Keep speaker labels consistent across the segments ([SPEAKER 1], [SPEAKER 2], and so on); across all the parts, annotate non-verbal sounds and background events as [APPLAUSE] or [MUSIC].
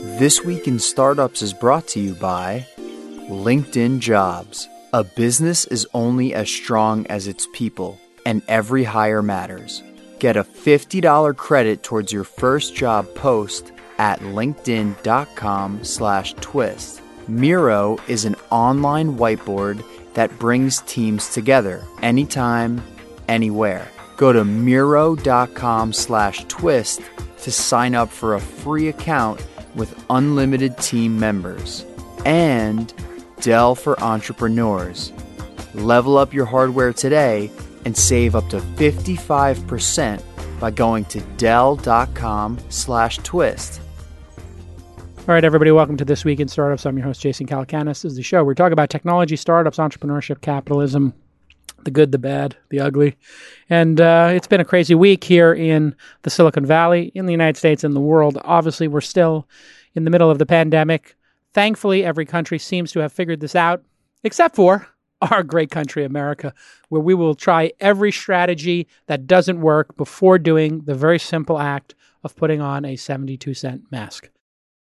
[SPEAKER 1] This Week in Startups is brought to you by LinkedIn Jobs. A business is only as strong as its people, and every hire matters. Get a $50 credit towards your first job post at linkedin.com slash twist. Miro is an online whiteboard that brings teams together anytime, anywhere. Go to miro.com slash twist to sign up for a free account with unlimited team members. And Dell for entrepreneurs. Level up your hardware today and save up to 55% by going to dell.com slash twist.
[SPEAKER 2] All right, everybody, welcome to This Week in Startups. I'm your host, Jason Calacanis. This is the show. We talk about technology, startups, entrepreneurship, capitalism, the good, the bad, the ugly. And uh, it's been a crazy week here in the Silicon Valley, in the United States, in the world. Obviously, we're still in the middle of the pandemic. Thankfully, every country seems to have figured this out, except for our great country, America, where we will try every strategy that doesn't work before doing the very simple act of putting on a 72 cent mask.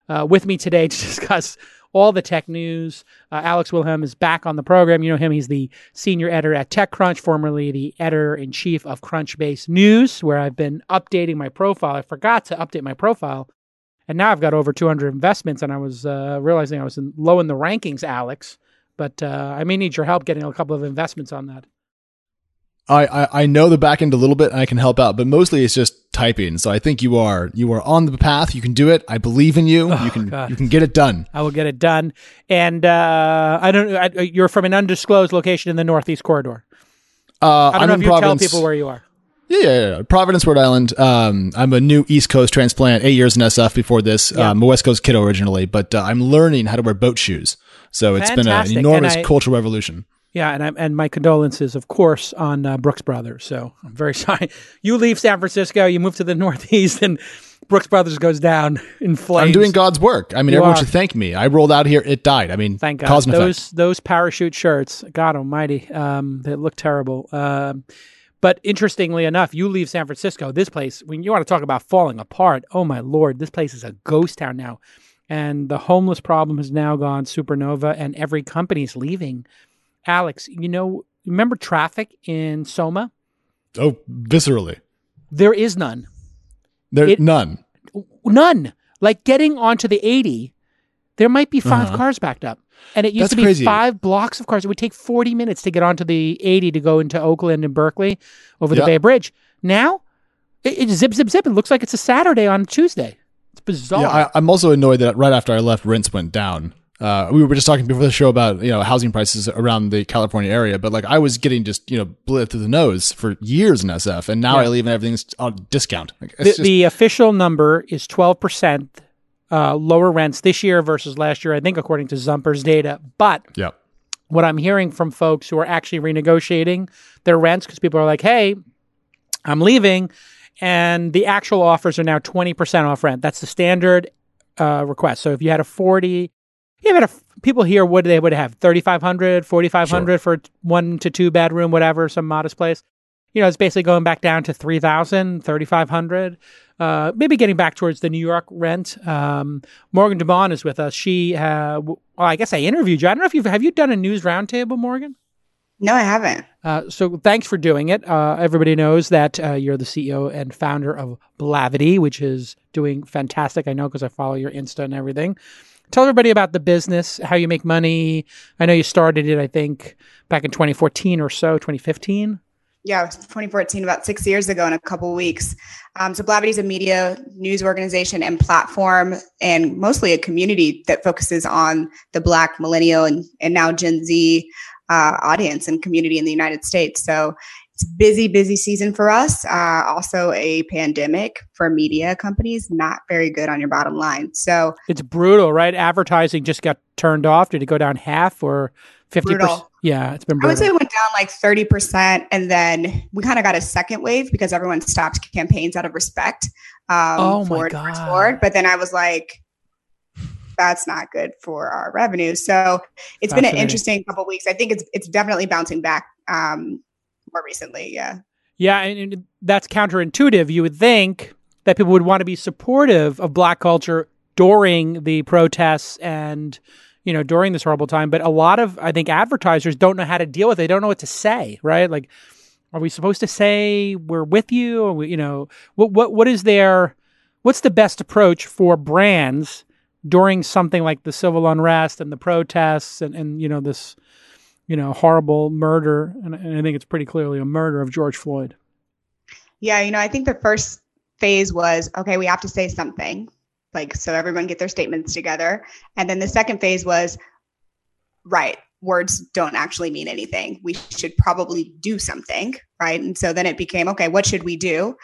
[SPEAKER 2] Uh, with me today to [LAUGHS] discuss all the tech news. Uh, Alex Wilhelm is back on the program. You know him, he's the senior editor at TechCrunch, formerly the editor in chief of Crunchbase News, where I've been updating my profile. I forgot to update my profile. And now I've got over 200 investments, and I was uh, realizing I was in, low in the rankings, Alex. But uh, I may need your help getting a couple of investments on that.
[SPEAKER 3] I, I, I know the back end a little bit and I can help out, but mostly it's just typing. So I think you are you are on the path. You can do it. I believe in you.
[SPEAKER 2] Oh,
[SPEAKER 3] you can
[SPEAKER 2] God.
[SPEAKER 3] you can get it done.
[SPEAKER 2] I will get it done. And uh, I don't. I, you're from an undisclosed location in the Northeast Corridor.
[SPEAKER 3] Uh,
[SPEAKER 2] I don't
[SPEAKER 3] I'm
[SPEAKER 2] know if you
[SPEAKER 3] Providence.
[SPEAKER 2] tell people where you are.
[SPEAKER 3] Yeah, yeah, yeah. Providence, Rhode Island. Um, I'm a new East Coast transplant. Eight years in SF before this.
[SPEAKER 2] Yeah.
[SPEAKER 3] Um, a West Coast kiddo originally, but uh, I'm learning how to wear boat shoes. So it's
[SPEAKER 2] Fantastic.
[SPEAKER 3] been an enormous
[SPEAKER 2] I-
[SPEAKER 3] cultural revolution.
[SPEAKER 2] Yeah, and I'm, and my condolences, of course, on uh, Brooks Brothers. So I'm very [LAUGHS] sorry. You leave San Francisco, you move to the [LAUGHS] Northeast, and Brooks Brothers goes down in flames.
[SPEAKER 3] I'm doing God's work. I mean,
[SPEAKER 2] You
[SPEAKER 3] everyone
[SPEAKER 2] are.
[SPEAKER 3] should thank me. I rolled out here, it died. I mean,
[SPEAKER 2] Thank God.
[SPEAKER 3] cause
[SPEAKER 2] Those
[SPEAKER 3] effect.
[SPEAKER 2] those parachute shirts, God Almighty, um, they look terrible. Um, but interestingly enough, you leave San Francisco. This place, when you want to talk about falling apart, oh my lord, this place is a ghost town now, and the homeless problem has now gone supernova, and every company's leaving. Alex, you know, remember traffic in Soma?
[SPEAKER 3] Oh, viscerally.
[SPEAKER 2] There is none.
[SPEAKER 3] There
[SPEAKER 2] It-
[SPEAKER 3] none.
[SPEAKER 2] None. Like getting onto the 80, there might be 5
[SPEAKER 3] Uh-huh.
[SPEAKER 2] cars backed up. And it used
[SPEAKER 3] That's
[SPEAKER 2] to be
[SPEAKER 3] crazy.
[SPEAKER 2] five blocks of cars. It would take 40 minutes to get onto the 80 to go into Oakland and Berkeley over the
[SPEAKER 3] Yeah.
[SPEAKER 2] Bay Bridge. Now, it, it zip, zip, zip. It looks like it's a Saturday on Tuesday. It's bizarre.
[SPEAKER 3] Yeah, I, I'm also annoyed that right after I left, rents went down. Uh, we were just talking before the show about you know housing prices around the California area, but like I was getting just you know bled through the nose for years in SF, and now
[SPEAKER 2] Yeah.
[SPEAKER 3] I leave and everything's on discount. Like,
[SPEAKER 2] the,
[SPEAKER 3] just,
[SPEAKER 2] the official number is 12% uh, lower rents this year versus last year, I think, according to Zumper's data. But
[SPEAKER 3] yeah,
[SPEAKER 2] what I'm hearing from folks who are actually renegotiating their rents because people are like, hey, I'm leaving. And the actual offers are now 20% off rent. That's the standard uh, request. So if you had a 40, you had a, people here, would they would have? 3,500, 4,500 for one to two bedroom, whatever, some modest place. You know, it's basically going back down to 3,000, 3,500. Uh, maybe getting back towards the New York rent. Um, Morgan DeBaun is with us. She, uh, well, I guess I interviewed you. I don't know if you've have you done a news roundtable, Morgan.
[SPEAKER 4] No, I haven't.
[SPEAKER 2] Uh, so thanks for doing it. Uh, everybody knows that uh, you're the CEO and founder of Blavity, which is doing fantastic. I know because I follow your Insta and everything. Tell everybody about the business, how you make money. I know you started it, I think, back in 2014 or so, 2015.
[SPEAKER 4] Yeah, it was 2014, about six years ago in a couple weeks. Um, so Blavity is a media news organization and platform, and mostly a community that focuses on the Black millennial and, and now Gen Z uh, audience and community in the United States. So it's a busy, busy season for us. Uh, also, a pandemic for media companies, not very good on your bottom line. So
[SPEAKER 2] It's brutal, right? Advertising just got turned off. Did it go down half or 50%?
[SPEAKER 4] Brutal.
[SPEAKER 2] Yeah, it's been brutal.
[SPEAKER 4] I would say it went down like 30%. And then we kind of got a second wave because everyone stopped campaigns out of respect um,
[SPEAKER 2] Oh my
[SPEAKER 4] for
[SPEAKER 2] God.
[SPEAKER 4] Ford. But then I was like, that's not good for our revenue. So it's been an interesting couple of weeks. I think it's it's definitely bouncing back um, more recently. Yeah.
[SPEAKER 2] Yeah, and, that's counterintuitive. You would think that people would want to be supportive of black culture during the protests and you know during this horrible time. But a lot of I think advertisers don't know how to deal with it. They don't know what to say, right? Like, are we supposed to say we're with you? Or we, you know, what what what is their what's the best approach for brands during something like the civil unrest and the protests and, and you know this you know horrible murder and, and i think it's pretty clearly a murder of george floyd.
[SPEAKER 4] Yeah you know i think the first phase was okay we have to say something like so everyone get their statements together. And then the second phase was right words don't actually mean anything. We should probably do something right? And so then it became okay what should we do?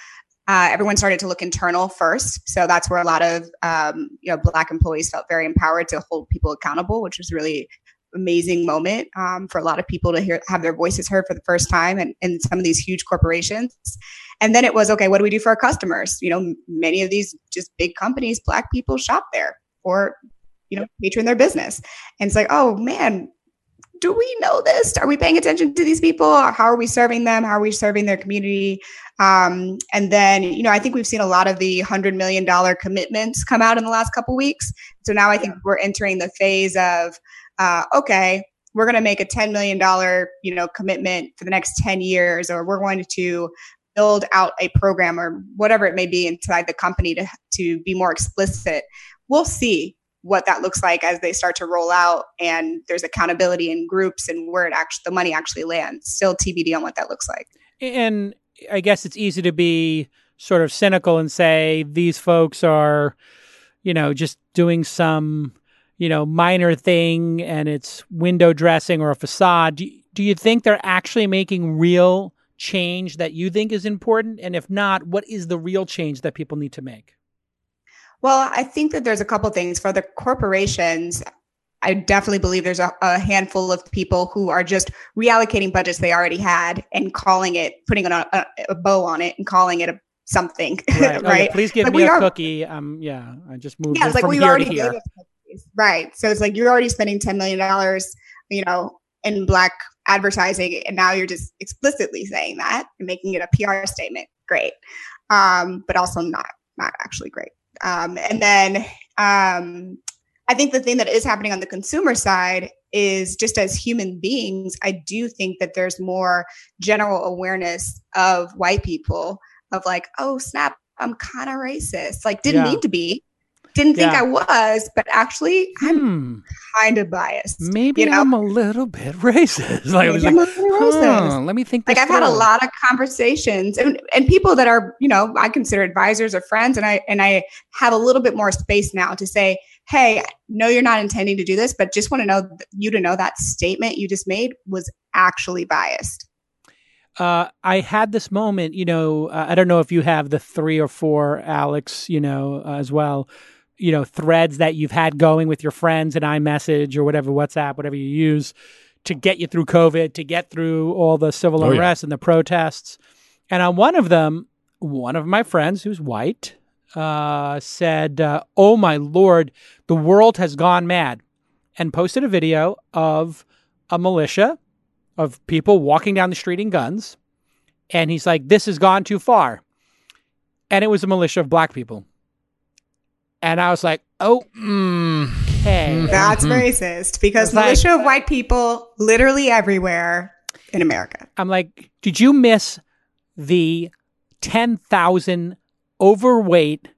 [SPEAKER 4] Uh, everyone started to look internal first. So that's where a lot of um, you know black employees felt very empowered to hold people accountable, which was really amazing moment um, for a lot of people to hear have their voices heard for the first time and in some of these huge corporations. And then it was okay, what do we do for our customers? You know, many of these just big companies, black people shop there or you know patron their business, and it's like, oh man, do we know this? Are we paying attention to these people? How are we serving them? How are we serving their community? Um, and then, you know, I think we've seen a lot of the $100 million commitments come out in the last couple weeks. So now I think we're entering the phase of, uh, okay, we're going to make a $10 million, you know, commitment for the next 10 years, or we're going to build out a program or whatever it may be inside the company to, to be more explicit. We'll see what that looks like as they start to roll out and there's accountability in groups and where it actually the money actually lands still tbd on what that looks like
[SPEAKER 2] and i guess it's easy to be sort of cynical and say these folks are you know just doing some you know minor thing and it's window dressing or a facade do, do you think they're actually making real change that you think is important and if not what is the real change that people need to make
[SPEAKER 4] well, I think that there's a couple things for the corporations. I definitely believe there's a, a, handful of people who are just reallocating budgets they already had and calling it, putting a, a, a bow on it and calling it a something. Right. [LAUGHS] right?
[SPEAKER 2] Oh, please give like me a are, cookie. Um, yeah, I just moved yeah, it's like we already here.
[SPEAKER 4] Right. So it's like you're already spending $10 million, you know, in black advertising. And now you're just explicitly saying that and making it a PR statement. Great. Um, but also not, not actually great. Um, and then um, I think the thing that is happening on the consumer side is just as human beings, I do think that there's more general awareness of white people of like, oh, snap, I'm kind of racist. Like, didn't yeah. need to be. Didn't think yeah. I was, but actually, I'm hmm. kind of biased.
[SPEAKER 2] Maybe you know? I'm a little bit [LAUGHS] racist. like, I was like, huh, let me think.
[SPEAKER 4] Like, I've
[SPEAKER 2] through.
[SPEAKER 4] had a lot of conversations, and, and people that are, you know, I consider advisors or friends, and I and I have a little bit more space now to say, hey, no, you're not intending to do this, but just want to know you to know that statement you just made was actually biased.
[SPEAKER 2] Uh, I had this moment, you know, uh, I don't know if you have the three or four Alex, you know, uh, as well, you know threads that you've had going with your friends and iMessage or whatever WhatsApp, whatever you use to get you through COVID, to get through all the civil oh, unrest yeah. and the protests. And on one of them, one of my friends who's white uh, said, uh, "Oh my lord, the world has gone mad," and posted a video of a militia of people walking down the street in guns. And he's like, "This has gone too far." And it was a militia of black people. And I was like, oh, okay.
[SPEAKER 4] That's mm-hmm. racist because militia like, of white people literally everywhere in America.
[SPEAKER 2] I'm like, did you miss the 10,000 overweight,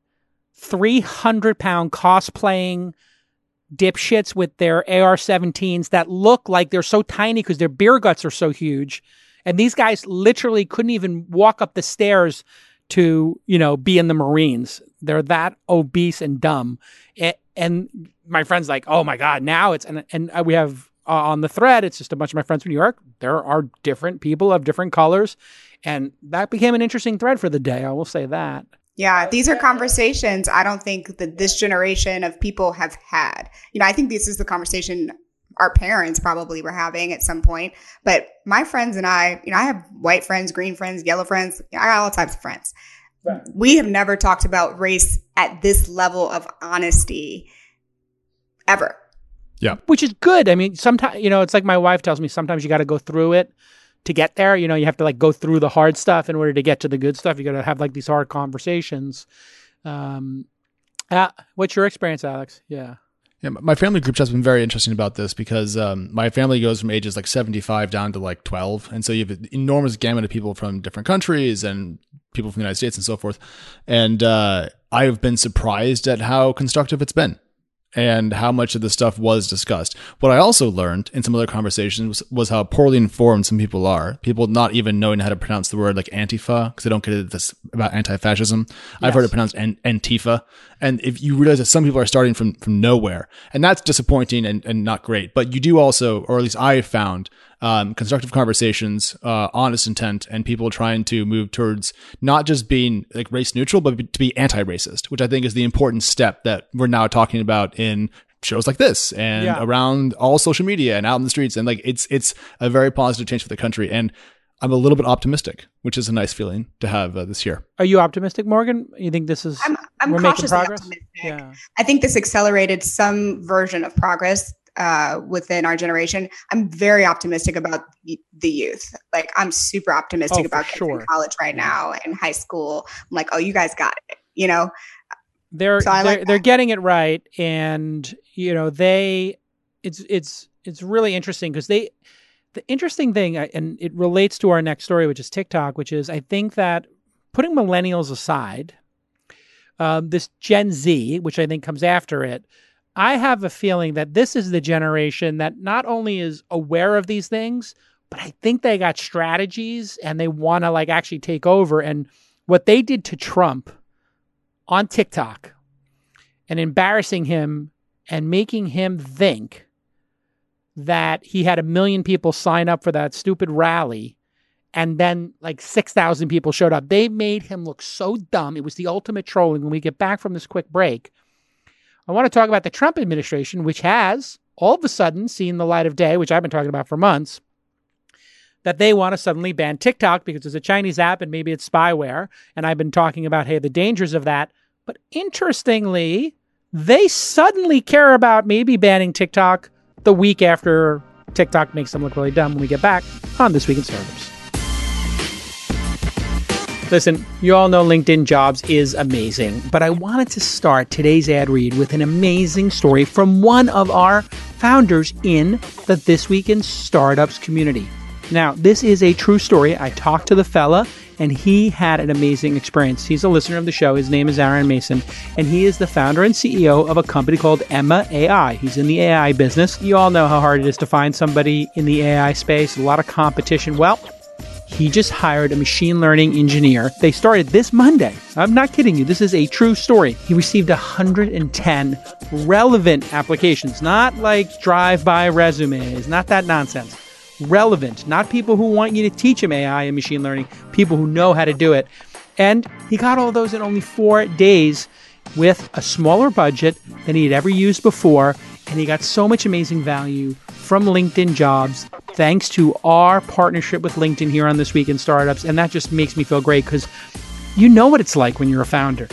[SPEAKER 2] 300 pound cosplaying dipshits with their AR 17s that look like they're so tiny because their beer guts are so huge? And these guys literally couldn't even walk up the stairs to, you know, be in the Marines. They're that obese and dumb. And, and my friend's like, oh my God, now it's, and, and we have uh, on the thread, it's just a bunch of my friends from New York. There are different people of different colors. And that became an interesting thread for the day. I will say that.
[SPEAKER 4] Yeah, these are conversations I don't think that this generation of people have had. You know, I think this is the conversation our parents probably were having at some point. But my friends and I, you know, I have white friends, green friends, yellow friends. I got all types of friends. Right. We have never talked about race at this level of honesty ever.
[SPEAKER 3] Yeah.
[SPEAKER 2] Which is good. I mean, sometimes, you know, it's like my wife tells me sometimes you got to go through it to get there. You know, you have to like go through the hard stuff in order to get to the good stuff. You got to have like these hard conversations. Um, Uh, what's your experience, Alex? Yeah.
[SPEAKER 3] Yeah, my family group chat's been very interesting about this because um, my family goes from ages like 75 down to like 12. And so you have an enormous gamut of people from different countries and people from the United States and so forth. And uh, I have been surprised at how constructive it's been and how much of the stuff was discussed. What I also learned in some other conversations was, was how poorly informed some people are. People not even knowing how to pronounce the word like Antifa because they don't get it. this about anti-fascism. Yes. I've heard it pronounced an- Antifa, and if you realize that some people are starting from from nowhere, and that's disappointing and, and not great. But you do also, or at least I have found, um, constructive conversations, uh, honest intent, and people trying to move towards not just being like race neutral, but to be anti-racist, which I think is the important step that we're now talking about in shows like this and yeah. around all social media and out in the streets. And like it's it's a very positive change for the country. And I'm a little bit optimistic, which is a nice feeling to have uh, this year.
[SPEAKER 2] Are you optimistic, Morgan? You think this is
[SPEAKER 4] I'm, I'm we're making progress? Optimistic. Yeah. I think this accelerated some version of progress uh, within our generation. I'm very optimistic about the youth. Like I'm super optimistic oh, about sure. in college right now and high school. I'm like, oh, you guys got it. You know,
[SPEAKER 2] they're so they're, like they're getting it right, and you know they it's it's it's really interesting because they the interesting thing and it relates to our next story which is tiktok which is i think that putting millennials aside um, this gen z which i think comes after it I have a feeling that this is the generation that not only is aware of these things, but I think they got strategies and they want to like actually take over. And what they did to Trump on TikTok and embarrassing him and making him think that he had a million people sign up for that stupid rally and then like 6,000 people showed up. They made him look so dumb. It was the ultimate trolling. When we get back from this quick break, I want to talk about the Trump administration, which has all of a sudden seen the light of day, which I've been talking about for months, that they want to suddenly ban TikTok because it's a Chinese app and maybe it's spyware. And I've been talking about, hey, the dangers of that. But interestingly, they suddenly care about maybe banning TikTok the week after TikTok makes them look really dumb when we get back on This Week in Startups. Listen, you all know LinkedIn Jobs is amazing, but I wanted to start today's ad read with an amazing story from one of our founders in the This Week in Startups community. Now, this is a true story. I talked to the fella and he had an amazing experience. He's a listener of the show. His name is Aaron Mason, and he is the founder and CEO of a company called Emma AI. He's in the AI business. You all know how hard it is to find somebody in the AI space, a lot of competition. Well, he just hired a machine learning engineer. They started this Monday. I'm not kidding you. This is a true story. He received 110 relevant applications, not like drive by resumes, not that nonsense. Relevant, not people who want you to teach them AI and machine learning, people who know how to do it. And he got all those in only four days with a smaller budget than he had ever used before. And he got so much amazing value from LinkedIn Jobs thanks to our partnership with LinkedIn here on This Week in Startups. And that just makes me feel great because you know what it's like when you're a founder.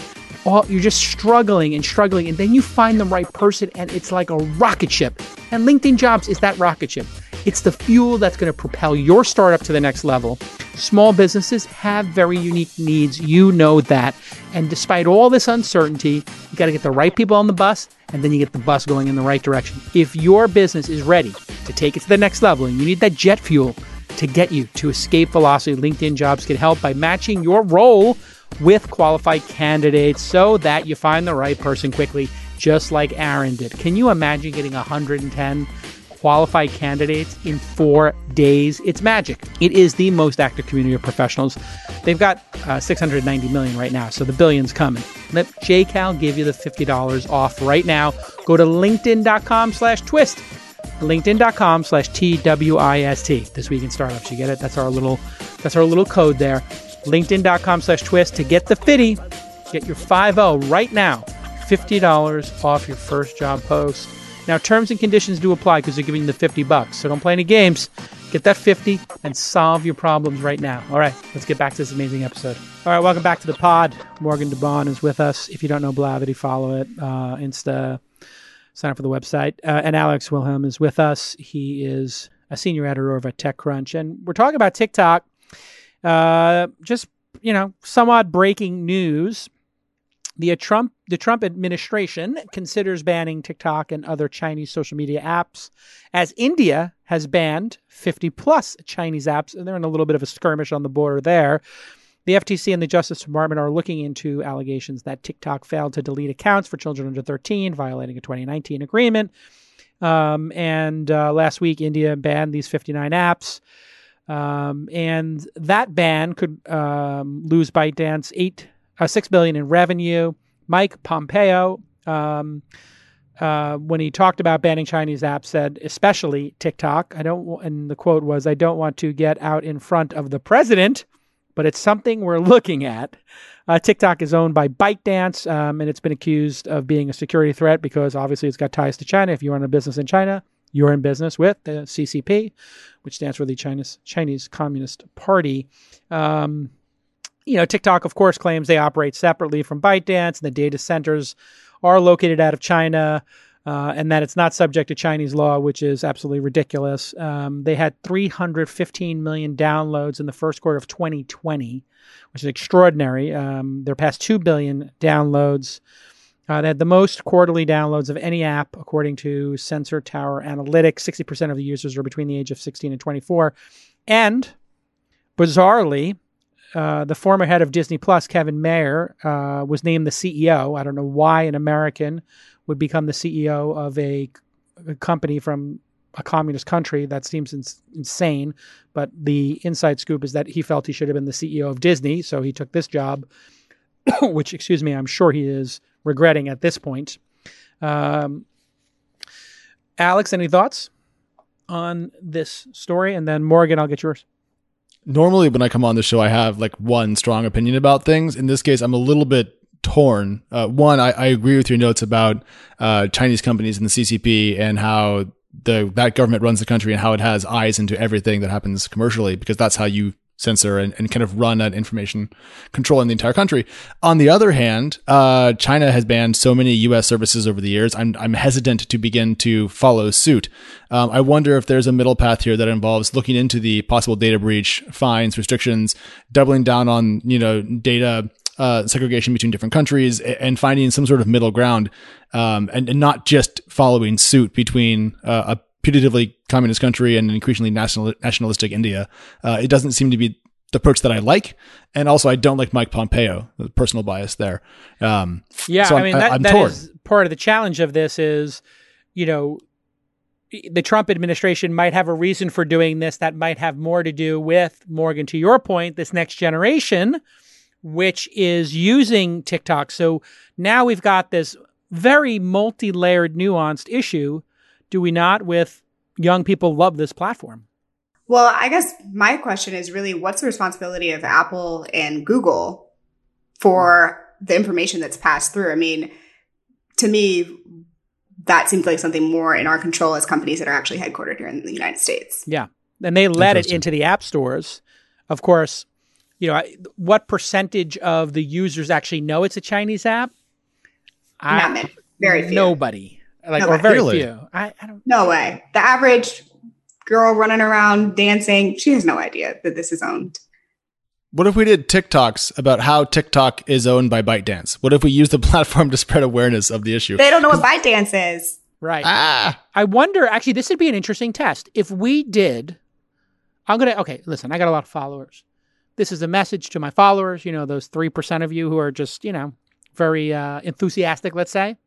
[SPEAKER 2] All, you're just struggling and struggling, and then you find the right person, and it's like a rocket ship. And LinkedIn Jobs is that rocket ship. It's the fuel that's going to propel your startup to the next level. Small businesses have very unique needs. You know that. And despite all this uncertainty, you got to get the right people on the bus and then you get the bus going in the right direction. If your business is ready to take it to the next level and you need that jet fuel to get you to escape velocity, LinkedIn jobs can help by matching your role with qualified candidates so that you find the right person quickly, just like Aaron did. Can you imagine getting 110 qualified candidates in four days. It's magic. It is the most active community of professionals. They've got uh, 690 million right now, so the billion's coming. Let JCal give you the $50 off right now. Go to linkedin.com slash twist. LinkedIn.com slash T-W-I-S-T. This week in startups. You get it? That's our little that's our little code there. LinkedIn.com slash twist to get the 50. Get your 5 right now. $50 off your first job post. Now, terms and conditions do apply because they're giving you the 50 bucks. So don't play any games. Get that 50 and solve your problems right now. All right, let's get back to this amazing episode. All right, welcome back to the pod. Morgan DeBaun is with us. If you don't know Blavity, follow it. Uh, Insta, sign up for the website. Uh, and Alex Wilhelm is with us. He is a senior editor of a TechCrunch. And we're talking about TikTok. Uh, just, you know, somewhat breaking news. The Trump the Trump administration considers banning TikTok and other Chinese social media apps, as India has banned 50 plus Chinese apps, and they're in a little bit of a skirmish on the border there. The FTC and the Justice Department are looking into allegations that TikTok failed to delete accounts for children under 13, violating a 2019 agreement. Um, and uh, last week, India banned these 59 apps. Um, and that ban could um, lose ByteDance eight, uh, six billion in revenue. Mike Pompeo, um, uh, when he talked about banning Chinese apps, said especially TikTok. I don't, and the quote was, "I don't want to get out in front of the president, but it's something we're looking at." Uh, TikTok is owned by ByteDance, um, and it's been accused of being a security threat because obviously it's got ties to China. If you run a business in China, you're in business with the CCP, which stands for the Chinese Chinese Communist Party. Um, you know, TikTok, of course, claims they operate separately from ByteDance, and the data centers are located out of China, uh, and that it's not subject to Chinese law, which is absolutely ridiculous. Um, they had 315 million downloads in the first quarter of 2020, which is extraordinary. Um, they're past 2 billion downloads. Uh, they had the most quarterly downloads of any app, according to Sensor Tower Analytics. 60% of the users are between the age of 16 and 24. And bizarrely, uh, the former head of Disney Plus, Kevin Mayer, uh, was named the CEO. I don't know why an American would become the CEO of a, a company from a communist country. That seems ins- insane. But the inside scoop is that he felt he should have been the CEO of Disney, so he took this job, [COUGHS] which, excuse me, I'm sure he is regretting at this point. Um, Alex, any thoughts on this story? And then Morgan, I'll get yours
[SPEAKER 3] normally when I come on the show, I have like one strong opinion about things. In this case, I'm a little bit torn. Uh, one, I, I, agree with your notes about uh, Chinese companies and the CCP and how the that government runs the country and how it has eyes into everything that happens commercially because that's how you censor and, and kind of run that information control in the entire country. On the other hand, uh, China has banned so many U.S. services over the years. I'm, I'm hesitant to begin to follow suit. Um, I wonder if there's a middle path here that involves looking into the possible data breach, fines, restrictions, doubling down on you know data uh, segregation between different countries and finding some sort of middle ground um, and, and, not just following suit between uh, a putatively communist country and increasingly national, nationalistic India. Uh, it doesn't seem to be the approach that I like. And also, I don't like Mike Pompeo, the personal bias there. Um,
[SPEAKER 2] yeah, so I mean, that, that is part of the challenge of this is, you know, the Trump administration might have a reason for doing this that might have more to do with, Morgan, to your point, this next generation, which is using TikTok. So now we've got this very multi layered, nuanced issue do we not with young people love this platform?
[SPEAKER 4] Well, I guess my question is really what's the responsibility of Apple and Google for the information that's passed through? I mean, to me, that seems like something more in our control as companies that are actually headquartered here in the United States.
[SPEAKER 2] Yeah. And they let it into the app stores. Of course, you know, what percentage of the users actually know it's a Chinese app?
[SPEAKER 4] Not many. Very few.
[SPEAKER 2] Nobody like no or very really? few. I, I don't.
[SPEAKER 4] No way. The average girl running around dancing, she has no idea that this is owned.
[SPEAKER 3] What if we did TikToks about how TikTok is owned by ByteDance? What if we use the [LAUGHS] platform to spread awareness of the issue?
[SPEAKER 4] They don't know what ByteDance is.
[SPEAKER 2] Right. Ah. I wonder, actually, this would be an interesting test. If we did, I'm going to, okay, listen, I got a lot of followers. This is a message to my followers, you know, those 3% of you who are just, you know, very uh, enthusiastic, let's say.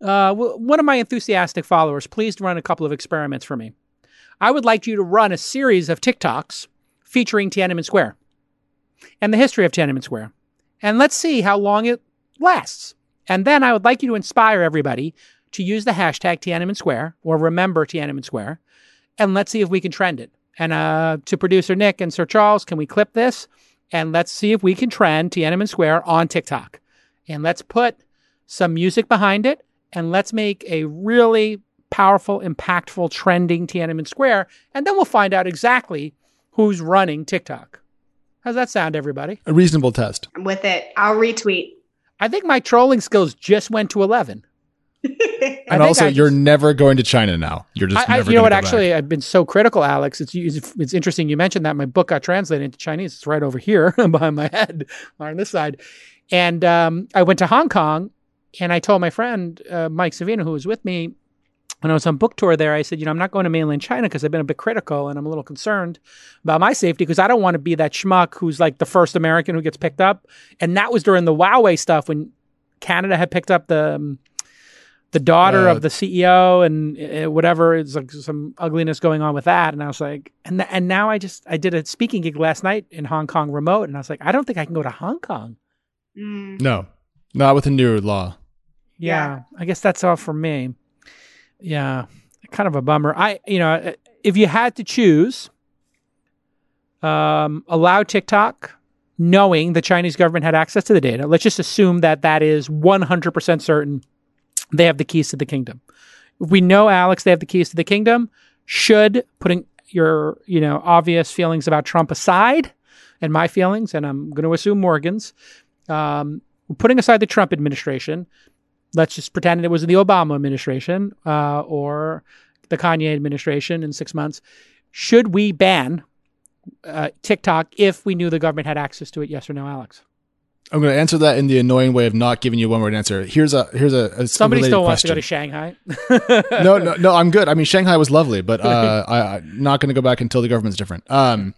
[SPEAKER 2] Uh, one of my enthusiastic followers, please run a couple of experiments for me. I would like you to run a series of TikToks featuring Tiananmen Square and the history of Tiananmen Square. And let's see how long it lasts. And then I would like you to inspire everybody to use the hashtag Tiananmen Square or remember Tiananmen Square. And let's see if we can trend it. And uh, to producer Nick and Sir Charles, can we clip this? And let's see if we can trend Tiananmen Square on TikTok. And let's put some music behind it and let's make a really powerful, impactful, trending Tiananmen Square, and then we'll find out exactly who's running TikTok. How's that sound, everybody?
[SPEAKER 3] A reasonable test.
[SPEAKER 4] I'm with it. I'll retweet.
[SPEAKER 2] I think my trolling skills just went to 11. [LAUGHS]
[SPEAKER 3] and also, you're never going to China now. You're just I,
[SPEAKER 2] I, you know what? Actually, back. I've been so critical, Alex. It's it's interesting you mentioned that. My book got translated into Chinese. It's right over here [LAUGHS] behind my head on this side. And um, I went to Hong Kong and I told my friend uh, Mike Savino, who was with me when I was on book tour there, I said, you know, I'm not going to mainland China because I've been a bit critical and I'm a little concerned about my safety because I don't want to be that schmuck who's like the first American who gets picked up. And that was during the Huawei stuff when Canada had picked up the um, the daughter
[SPEAKER 3] Uh,
[SPEAKER 2] of the CEO and uh, whatever. It's like some ugliness going on with that. And I was like, and th- and now I just I did a speaking gig last night in Hong Kong remote, and I was like, I don't think I can go to Hong Kong.
[SPEAKER 4] Mm.
[SPEAKER 3] No, not with the new law.
[SPEAKER 2] Yeah, I guess that's all for me. Yeah, kind of a bummer. I, you know, if you had to choose, um, allow TikTok, knowing the Chinese government had access to the data. Let's just assume that that is one hundred percent certain. They have the keys to the kingdom. If we know Alex, they have the keys to the kingdom. Should putting your, you know, obvious feelings about Trump aside, and my feelings, and I'm going to assume Morgan's, um, putting aside the Trump administration, let's just pretend it was in the Obama administration uh, or the Kanye administration in six months. Should we ban uh, TikTok if we knew the government had access to it? Yes or no, Alex?
[SPEAKER 3] I'm going to answer that in the annoying way of not giving you one word answer. Here's a here's a, a
[SPEAKER 2] Somebody still wants to go to Shanghai. [LAUGHS]
[SPEAKER 3] no, no, no. I'm good. I mean, Shanghai was lovely, but [LAUGHS] uh, I, I'm not going to go back until the government's different. Um,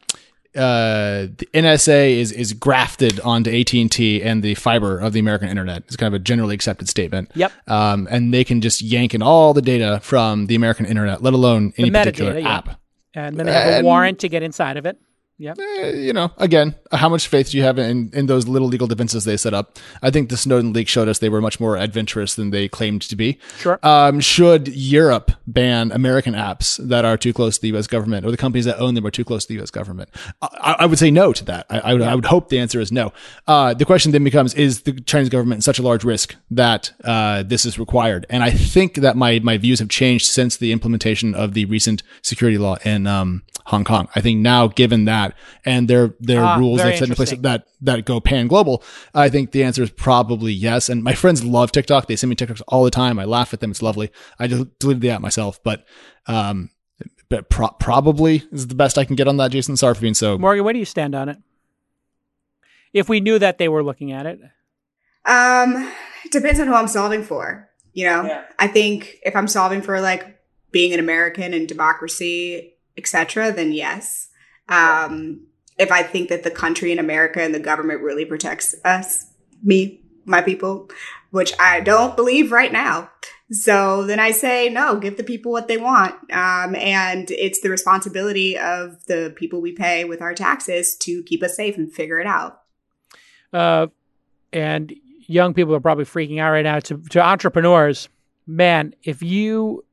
[SPEAKER 3] uh, the NSA is is grafted onto AT and T and the fiber of the American internet. It's kind of a generally accepted statement.
[SPEAKER 2] Yep.
[SPEAKER 3] Um, and they can just yank in all the data from the American internet, let alone any particular
[SPEAKER 2] yeah.
[SPEAKER 3] app.
[SPEAKER 2] and then they have a
[SPEAKER 3] And-
[SPEAKER 2] warrant to get inside of it. Yep.
[SPEAKER 3] Eh, you know, again, how much faith do you have in, in those little legal defenses they set up? I think the Snowden leak showed us they were much more adventurous than they claimed to be.
[SPEAKER 2] Sure.
[SPEAKER 3] Um, should Europe ban American apps that are too close to the U.S. government, or the companies that own them are too close to the U.S. government? I, I would say no to that. I, I, would, I would hope the answer is no. Uh, the question then becomes: Is the Chinese government such a large risk that uh, this is required? And I think that my my views have changed since the implementation of the recent security law in um, Hong Kong. I think now, given that and their their
[SPEAKER 2] Ah,
[SPEAKER 3] rules
[SPEAKER 2] very
[SPEAKER 3] they've set in place that that go pan global, I think the answer is probably yes. And my friends love TikTok; they send me TikToks all the time. I laugh at them; it's lovely. I del- deleted the app myself, but um, but pro- probably is the best I can get on that. Jason, sorry for being so.
[SPEAKER 2] Morgan, where do you stand on it? If we knew that they were looking at it,
[SPEAKER 4] Um, it depends on who I'm solving for. You know, I think if I'm solving for like being an American and democracy, etc., then yes. Um, if I think that the country and America and the government really protects us, me, my people, which I don't believe right now. So then I say no, give the people what they want. Um, and it's the responsibility of the people we pay with our taxes to keep us safe and figure it out.
[SPEAKER 2] uh, and young people are probably freaking out right now. To to entrepreneurs, man, if you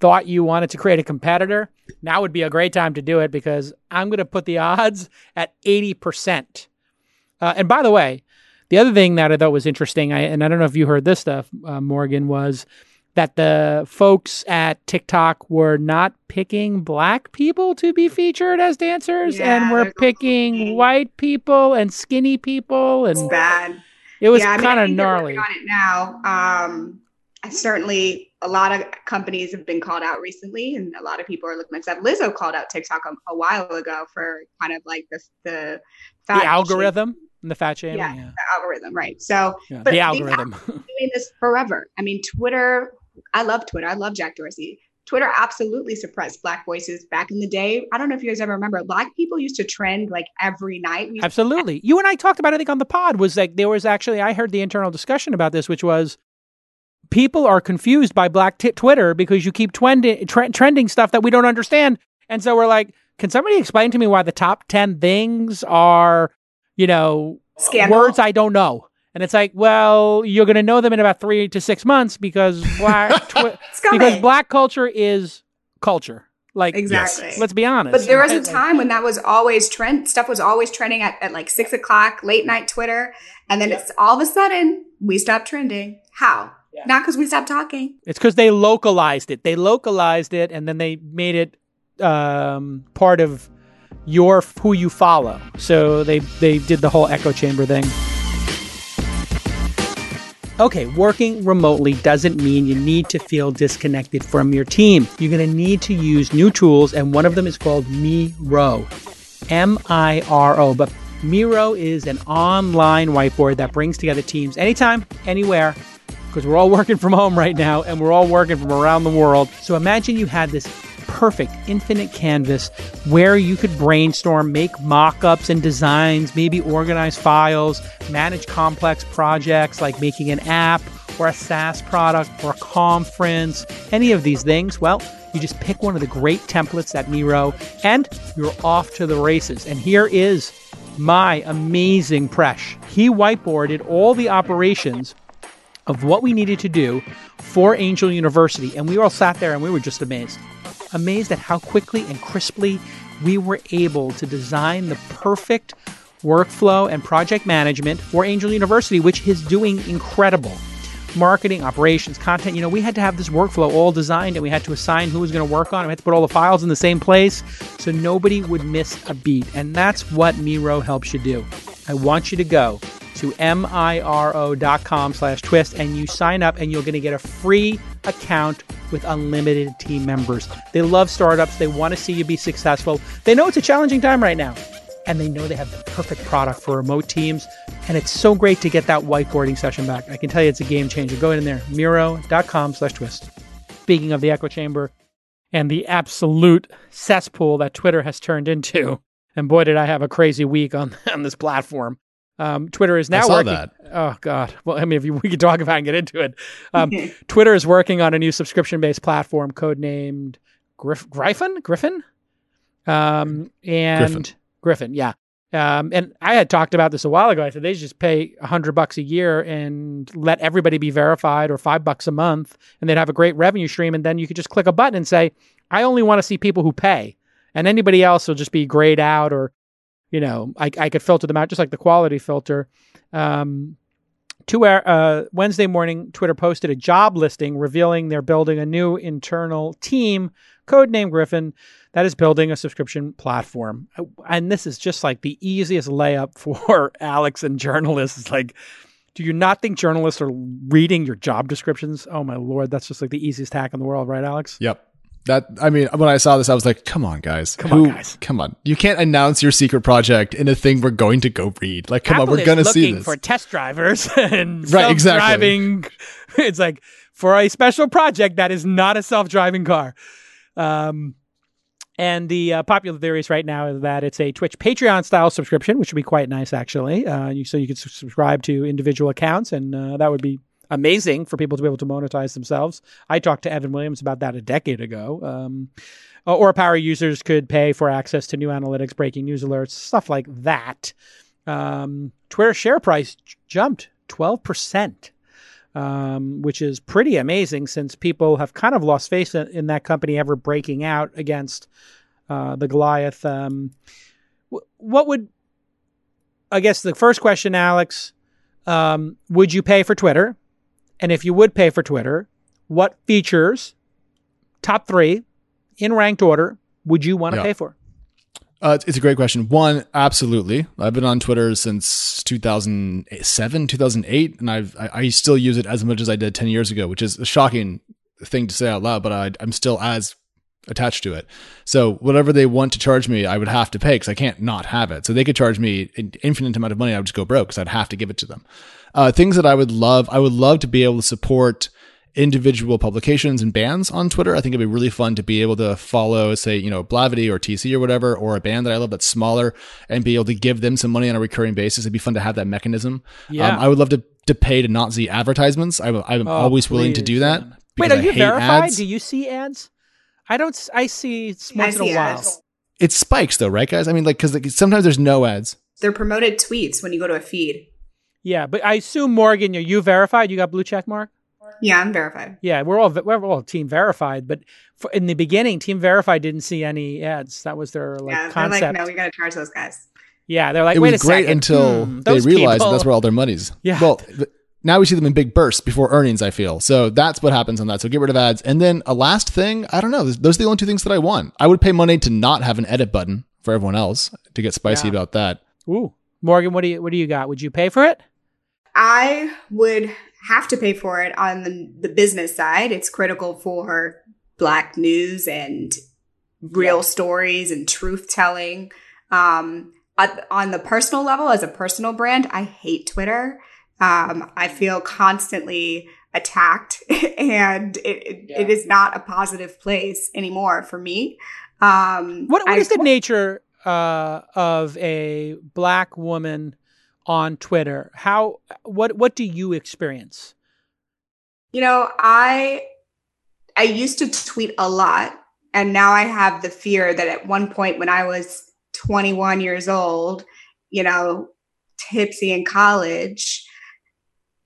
[SPEAKER 2] thought you wanted to create a competitor, now would be a great time to do it because I'm going to put the odds at eighty percent. Uh, and by the way, the other thing that I thought was interesting, I, and I don't know if you heard this stuff, uh, Morgan, was that the folks at TikTok were not picking black people to be featured as dancers,
[SPEAKER 4] Yeah,
[SPEAKER 2] and were picking white people and skinny people,
[SPEAKER 4] It's
[SPEAKER 2] and
[SPEAKER 4] bad.
[SPEAKER 2] it was
[SPEAKER 4] Yeah, I mean, I
[SPEAKER 2] kind of
[SPEAKER 4] think they're
[SPEAKER 2] gnarly.
[SPEAKER 4] on it now. Um, I certainly, a lot of companies have been called out recently, and a lot of people are looking at stuff. Lizzo called out TikTok a, a while ago for kind of like the the,
[SPEAKER 2] The algorithm and the fat shaming.
[SPEAKER 4] Yeah.
[SPEAKER 2] Yeah,
[SPEAKER 4] the algorithm, right? So
[SPEAKER 2] yeah. The algorithm.
[SPEAKER 4] doing this forever. I mean, Twitter. I love Twitter. I love Jack Dorsey. Twitter absolutely suppressed Black voices back in the day. I don't know if you guys ever remember. Black people used to trend like every night.
[SPEAKER 2] Absolutely. You and I talked about, it, I think, on the pod was like there was actually I heard the internal discussion about this, which was people are confused by Black t- Twitter because you keep twendi- tre- trending stuff that we don't understand, and so we're like, can somebody explain to me why the top ten things are, you know,
[SPEAKER 4] Scandal.
[SPEAKER 2] words I don't know? And it's like, well, you're going to know them in about three to six months because black [LAUGHS] twi- because black culture is culture. Like,
[SPEAKER 4] Exactly.
[SPEAKER 2] let's be honest.
[SPEAKER 4] But there was a time when that was always trend stuff was always trending at, at like six o'clock, late night Twitter. And then it's all of a sudden we stopped trending. How? Not because we stopped talking.
[SPEAKER 2] It's because they localized it. They localized it, and then they made it um, part of your who you follow. So they they did the whole echo chamber thing. Okay, working remotely doesn't mean you need to feel disconnected from your team. You're going to need to use new tools, and one of them is called Miro. M I R O. But Miro is an online whiteboard that brings together teams anytime, anywhere. Because we're all working from home right now and we're all working from around the world. So imagine you had this perfect infinite canvas where you could brainstorm, make mock ups and designs, maybe organize files, manage complex projects like making an app or a SaaS product or a conference, any of these things. Well, you just pick one of the great templates at Miro and you're off to the races. And here is my amazing Presh. He whiteboarded all the operations of what we needed to do for Angel University. And we all sat there and we were just amazed. Amazed at how quickly and crisply we were able to design the perfect workflow and project management for Angel University, which is doing incredible marketing, operations, content. You know, we had to have this workflow all designed and we had to assign who was going to work on it. We had to put all the files in the same place so nobody would miss a beat. And that's what Miro helps you do. I want you to go to miro.com slash twist and you sign up and you're going to get a free account with unlimited team members. They love startups. They want to see you be successful. They know it's a challenging time right now and they know they have the perfect product for remote teams. And it's so great to get that whiteboarding session back. I can tell you it's a game changer. Go in there, miro.com slash twist. Speaking of the echo chamber and the absolute cesspool that Twitter has turned into, and boy, did I have a crazy week on, [LAUGHS] on this platform. Um, Twitter is now
[SPEAKER 3] I saw
[SPEAKER 2] working.
[SPEAKER 3] that.
[SPEAKER 2] Oh God! Well, I mean, if you, we could talk about it and get into it, um, [LAUGHS] Twitter is working on a new subscription-based platform codenamed Griff- Griffin. Griffin. Um, and
[SPEAKER 3] Griffin.
[SPEAKER 2] Griffin, yeah. Um, and I had talked about this a while ago. I said they just pay a hundred bucks a year and let everybody be verified, or five bucks a month, and they'd have a great revenue stream. And then you could just click a button and say, "I only want to see people who pay," and anybody else will just be grayed out, or you know, I, I could filter them out just like the quality filter. Um, two uh, Wednesday morning, Twitter posted a job listing revealing they're building a new internal team, codenamed Griffin, that is building a subscription platform. And this is just like the easiest layup [LAUGHS] for Alex and journalists. It's like, do you not think journalists are reading your job descriptions? Oh my lord, that's just like the easiest hack in the world, right, Alex?
[SPEAKER 3] Yep. That I mean, when I saw this, I was like, "Come on, guys!
[SPEAKER 2] Come on, guys.
[SPEAKER 3] Come on! You can't announce your secret project in a thing we're going to go read. Like, come
[SPEAKER 2] Apple
[SPEAKER 3] on, we're gonna see this."
[SPEAKER 2] for test drivers [LAUGHS] and
[SPEAKER 3] Right, exactly.
[SPEAKER 2] self-driving. [LAUGHS] It's like for a special project that is not a self-driving car. Um, and the uh, popular theories right now is that it's a Twitch Patreon style subscription, which would be quite nice, actually. Uh, you, so you could subscribe to individual accounts, and uh, that would be amazing for people to be able to monetize themselves. I talked to Evan Williams about that a decade ago. Um, or power users could pay for access to new analytics, breaking news alerts, stuff like that. Um, Twitter share price j- jumped 12%, um, which is pretty amazing since people have kind of lost faith in, in that company ever breaking out against uh, the Goliath. Um, what would, I guess the first question, Alex, um, would you pay for Twitter? And if you would pay for Twitter, what features, top three, in ranked order, would you want to
[SPEAKER 3] Yeah.
[SPEAKER 2] pay for?
[SPEAKER 3] Uh, it's- a great question. One, absolutely. I've been on Twitter since 2007, 2008, and I've I, I still use it as much as I did 10 years ago, which is a shocking thing to say out loud, but I, I'm still as attached to it. So whatever they want to charge me, I would have to pay because I can't not have it. So they could charge me an infinite amount of money. I would just go broke because I'd have to give it to them. Uh, things that I would love, I would love to be able to support individual publications and bands on Twitter. I think it'd be really fun to be able to follow, say, you know, Blavity or TC or whatever, or a band that I love that's smaller and be able to give them some money on a recurring basis. It'd be fun to have that mechanism.
[SPEAKER 2] Yeah.
[SPEAKER 3] Um, I would love to, to pay to not see advertisements. I, I'm
[SPEAKER 2] Oh,
[SPEAKER 3] always willing to do that.
[SPEAKER 2] Wait, are
[SPEAKER 3] I
[SPEAKER 2] you verified?
[SPEAKER 3] ads.
[SPEAKER 2] Do you see ads? I don't. I see s-
[SPEAKER 4] I
[SPEAKER 2] once in a while.
[SPEAKER 4] ads.
[SPEAKER 3] It spikes though, right, guys? I mean, like, because like, sometimes there's no ads.
[SPEAKER 4] They're promoted tweets when you go to a feed.
[SPEAKER 2] Yeah, but I assume Morgan, are you verified? You got blue check mark?
[SPEAKER 4] Yeah, I'm verified.
[SPEAKER 2] Yeah, we're all we're all team verified, but for, in the beginning, team verified didn't see any ads. That was their like
[SPEAKER 4] yeah, they're
[SPEAKER 2] concept.
[SPEAKER 4] like, no, we got to charge those guys.
[SPEAKER 2] yeah, they're like,
[SPEAKER 3] it
[SPEAKER 2] wait
[SPEAKER 3] was
[SPEAKER 2] a
[SPEAKER 3] great
[SPEAKER 2] second.
[SPEAKER 3] until
[SPEAKER 2] hmm,
[SPEAKER 3] they
[SPEAKER 2] those
[SPEAKER 3] realized
[SPEAKER 2] people-
[SPEAKER 3] that's where all their money's. [LAUGHS]
[SPEAKER 2] Yeah.
[SPEAKER 3] Well, th- now we see them in big bursts before earnings. I feel so. That's what happens on that. So get rid of ads, and then a last thing. I don't know. Those- Those are the only two things that I want. I would pay money to not have an edit button for everyone else to get spicy
[SPEAKER 2] Yeah.
[SPEAKER 3] about that.
[SPEAKER 2] Ooh, Morgan, what do you what do you got? Would you pay for it?
[SPEAKER 4] I would have to pay for it on the, the business side. It's critical for Black news and real stories and truth telling. Um, on the personal level, as a personal brand, I hate Twitter. Um, I feel constantly attacked [LAUGHS] and it, yeah. it is not a positive place anymore for me. Um,
[SPEAKER 2] what, what I, is the nature uh, of a black woman on Twitter? How, what, what do you experience?
[SPEAKER 4] You know, I, I used to tweet a lot and now I have the fear that at one point when I was 21 years old, you know, tipsy in college,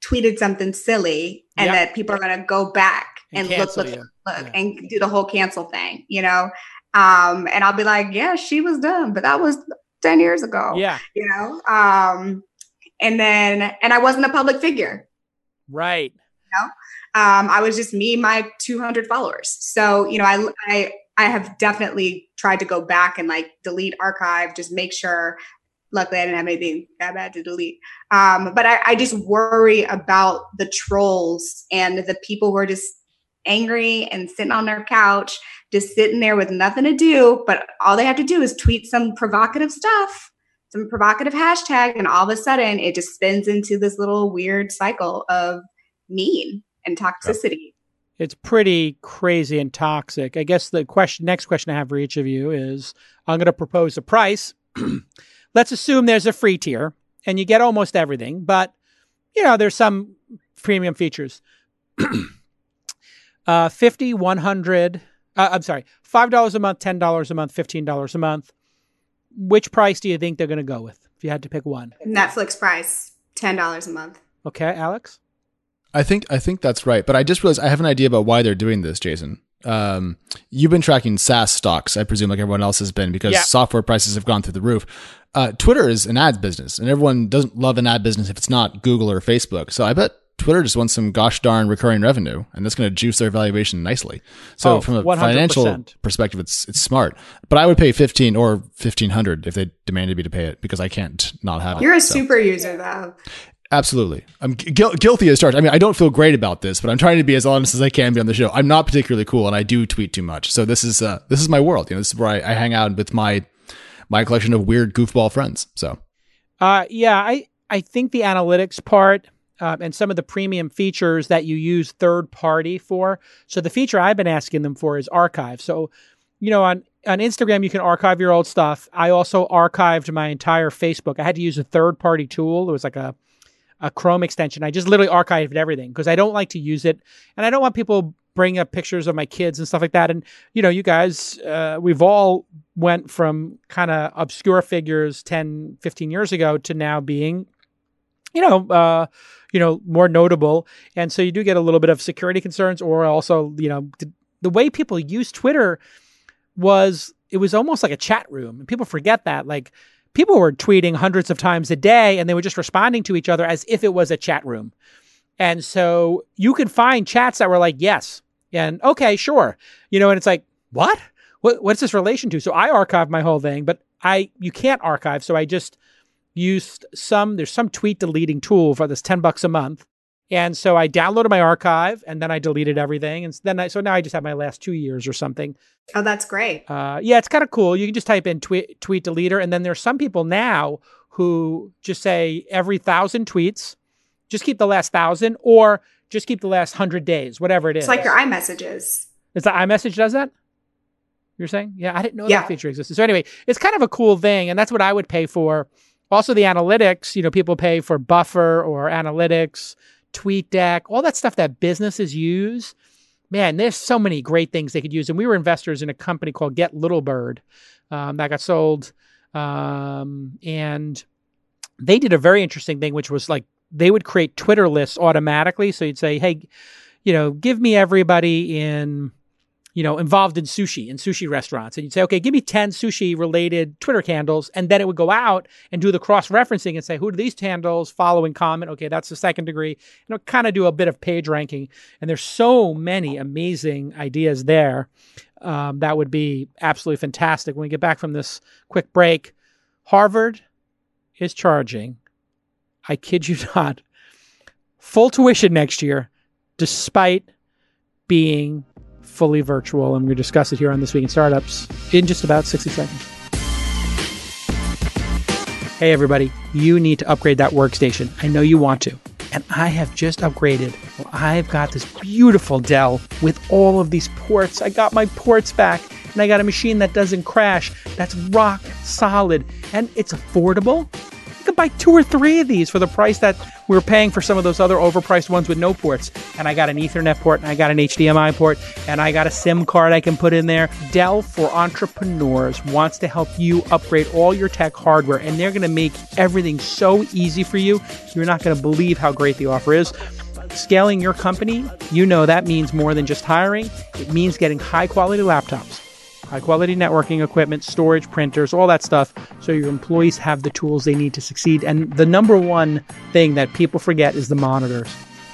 [SPEAKER 4] tweeted something silly and yep. that people are going to go back and, and look, look, look yeah. and do the whole cancel thing, you know? Um, and I'll be like, yeah, she was dumb, but that was 10 years ago.
[SPEAKER 2] Yeah.
[SPEAKER 4] You know? Um, and then, and I wasn't a public figure.
[SPEAKER 2] Right.
[SPEAKER 4] You know? Um, I was just me, my 200 followers. So, you know, I, I, I have definitely tried to go back and like delete archive, just make sure. Luckily, I didn't have anything that bad to delete. Um, but I, I just worry about the trolls and the people who are just angry and sitting on their couch, just sitting there with nothing to do. But all they have to do is tweet some provocative stuff, some provocative hashtag, and all of a sudden it just spins into this little weird cycle of mean and toxicity.
[SPEAKER 2] It's pretty crazy and toxic. I guess the question, next question I have for each of you is I'm going to propose a price. [CLEARS THROAT] Let's assume there's a free tier and you get almost everything, but you know, there's some premium features. [CLEARS THROAT] uh, 50, 100, uh, I'm sorry, $5 a month, $10 a month, $15 a month. Which price do you think they're going to go with if you had to pick one?
[SPEAKER 4] Netflix price, $10 a month.
[SPEAKER 2] Okay, Alex?
[SPEAKER 3] I think I think that's right, but I just realized I have an idea about why they're doing this, Jason. Um, you've been tracking SaaS stocks, I presume, like everyone else has been, because yeah. software prices have gone through the roof. Uh, Twitter is an ads business, and everyone doesn't love an ad business if it's not Google or Facebook. So I bet Twitter just wants some gosh darn recurring revenue, and that's going to juice their valuation nicely. So oh, from a 100%. financial perspective, it's it's smart. But I would pay fifteen or fifteen hundred if they demanded me to pay it because I can't not have
[SPEAKER 4] it. You're a so. super user, though.
[SPEAKER 3] Absolutely. I'm gu- guilty as charged. I mean, I don't feel great about this, but I'm trying to be as honest as I can be on the show. I'm not particularly cool and I do tweet too much. So this is, uh, this is my world. You know, this is where I, I hang out with my, my collection of weird goofball friends. So,
[SPEAKER 2] uh, yeah, I, I think the analytics part, uh, and some of the premium features that you use third party for. So the feature I've been asking them for is archive. So, you know, on on Instagram you can archive your old stuff. I also archived my entire Facebook. I had to use a third party tool. It was like a a Chrome extension. I just literally archived everything because I don't like to use it, and I don't want people bring up pictures of my kids and stuff like that. And you know, you guys, uh, we've all went from kind of obscure figures 10, 15 years ago to now being, you know, uh, you know, more notable. And so you do get a little bit of security concerns, or also, you know, the way people use Twitter was it was almost like a chat room, and people forget that, like people were tweeting hundreds of times a day and they were just responding to each other as if it was a chat room. And so you can find chats that were like, yes, and okay, sure. You know, and it's like, what? what what's this relation to? So I archived my whole thing, but I you can't archive. So I just used some there's some tweet deleting tool for this 10 bucks a month. And so I downloaded my archive and then I deleted everything. And then I, so now I just have my last two years or something.
[SPEAKER 4] Oh, that's great.
[SPEAKER 2] Uh, yeah, it's kind of cool. You can just type in tweet, tweet deleter. And then there's some people now who just say every thousand tweets, just keep the last thousand or just keep the last hundred days, whatever it is.
[SPEAKER 4] It's like your iMessages.
[SPEAKER 2] Is the iMessage does that? You're saying? Yeah, I didn't know yeah. that feature existed. So anyway, it's kind of a cool thing. And that's what I would pay for. Also, the analytics, you know, people pay for buffer or analytics TweetDeck, all that stuff that businesses use. Man, there's so many great things they could use. And we were investors in a company called Get Little Bird um, that got sold. Um, and they did a very interesting thing, which was like they would create Twitter lists automatically. So you'd say, hey, you know, give me everybody in you know, involved in sushi in sushi restaurants. And you'd say, okay, give me 10 sushi related Twitter handles. And then it would go out and do the cross referencing and say, who do these handles follow in common? Okay, that's the second degree. And it kind of do a bit of page ranking. And there's so many amazing ideas there. Um, that would be absolutely fantastic. When we get back from this quick break, Harvard is charging, I kid you [LAUGHS] not, full tuition next year, despite being fully virtual, and to discuss it here on This Week in Startups in just about 60 seconds. Hey, everybody, you need to upgrade that workstation. I know you want to. and I have just upgraded. Well, I've got this beautiful Dell with all of these ports. I got my ports back, and I got a machine that doesn't crash. That's rock solid, and it's affordable. You could buy two or three of these for the price that we were paying for some of those other overpriced ones with no ports. And I got an Ethernet port, and I got an HDMI port, and I got a SIM card I can put in there. Dell for Entrepreneurs wants to help you upgrade all your tech hardware, and they're going to make everything so easy for you. You're not going to believe how great the offer is. Scaling your company, you know that means more than just hiring, it means getting high quality laptops high quality networking equipment, storage, printers, all that stuff, so your employees have the tools they need to succeed. And the number one thing that people forget is the monitors.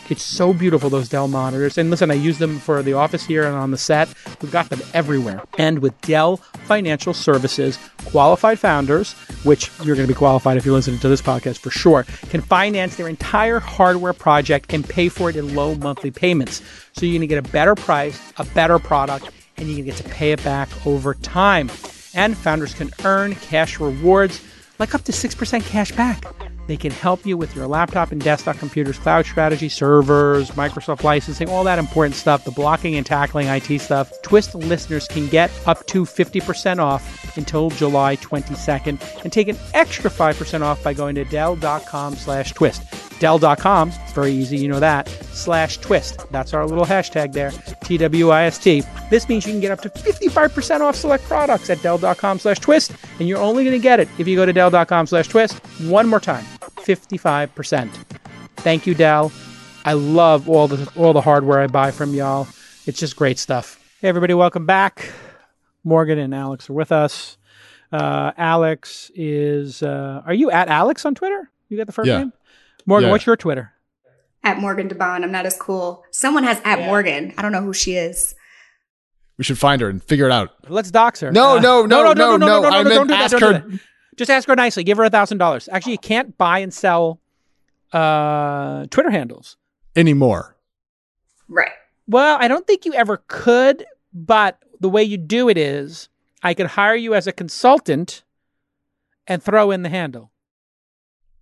[SPEAKER 2] It's so beautiful, those Dell monitors. And listen, I use them for the office here and on the set. We've got them everywhere. And with Dell Financial Services, qualified founders, which you're going to be qualified if you're listening to this podcast for sure, can finance their entire hardware project and pay for it in low monthly payments. So you're going to get a better price, a better product, and you can get to pay it back over time. And founders can earn cash rewards like up to 6% cash back. They can help you with your laptop and desktop computers, cloud strategy, servers, Microsoft licensing, all that important stuff, the blocking and tackling IT stuff. Twist listeners can get up to 50% off until July 22nd and take an extra 5% off by going to Dell.com slash twist. Dell.com, very easy, you know that, slash twist. That's our little hashtag there, T W I S T. This means you can get up to 55% off select products at Dell.com slash twist, and you're only going to get it if you go to Dell.com slash twist one more time 55%. Thank you, Dell. I love all the all the hardware I buy from y'all. It's just great stuff. Hey, everybody, welcome back. Morgan and Alex are with us. Uh, Alex is. Uh, are you at Alex on Twitter? You got the first
[SPEAKER 3] Yeah.
[SPEAKER 2] name? Morgan,
[SPEAKER 3] Yeah.
[SPEAKER 2] what's your Twitter?
[SPEAKER 4] At Morgan DeBaun, I'm not as cool. Someone has at Morgan. I don't know who she is.
[SPEAKER 3] We should find her and figure it out.
[SPEAKER 2] Let's dox her.
[SPEAKER 3] No, no, no, no, no, no. I meant
[SPEAKER 2] don't do that.
[SPEAKER 3] ask
[SPEAKER 2] Don't do
[SPEAKER 3] her-
[SPEAKER 2] that. Just ask her nicely. Give her a thousand dollars. Actually, you can't buy and sell uh, Twitter handles.
[SPEAKER 3] Anymore.
[SPEAKER 4] Right.
[SPEAKER 2] Well, I don't think you ever could, but the way you do it is I could hire you as a consultant and throw in the handle.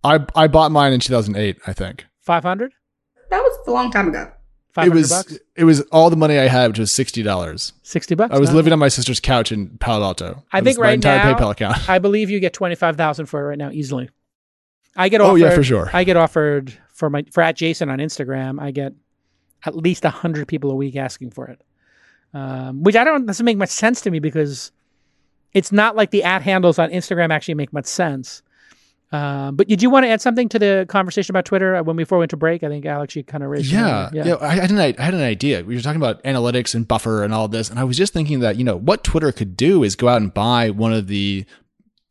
[SPEAKER 3] I I bought mine in 2008, I think.
[SPEAKER 2] 500?
[SPEAKER 4] That was a long time ago.
[SPEAKER 2] 500
[SPEAKER 3] it was
[SPEAKER 2] bucks?
[SPEAKER 3] it was all the money I had, which was sixty dollars.
[SPEAKER 2] 60 bucks?
[SPEAKER 3] I was living on my sister's couch in Palo Alto.
[SPEAKER 2] I
[SPEAKER 3] That
[SPEAKER 2] think right
[SPEAKER 3] entire
[SPEAKER 2] now-
[SPEAKER 3] PayPal account.
[SPEAKER 2] I believe you get 25,000 for it right now easily. I get offered, Oh,
[SPEAKER 3] yeah, for sure.
[SPEAKER 2] I get offered for my for at Jason on Instagram, I get at least 100 people a week asking for it. Um, which I don't doesn't make much sense to me because it's not like the at handles on Instagram actually make much sense. Um, but did you want to add something to the conversation about Twitter uh, when before we went to break? I think Alex, you kind of raised. your
[SPEAKER 3] Yeah, yeah. I, I had an I had an idea. We were talking about analytics and buffer and all this, and I was just thinking that you know what Twitter could do is go out and buy one of the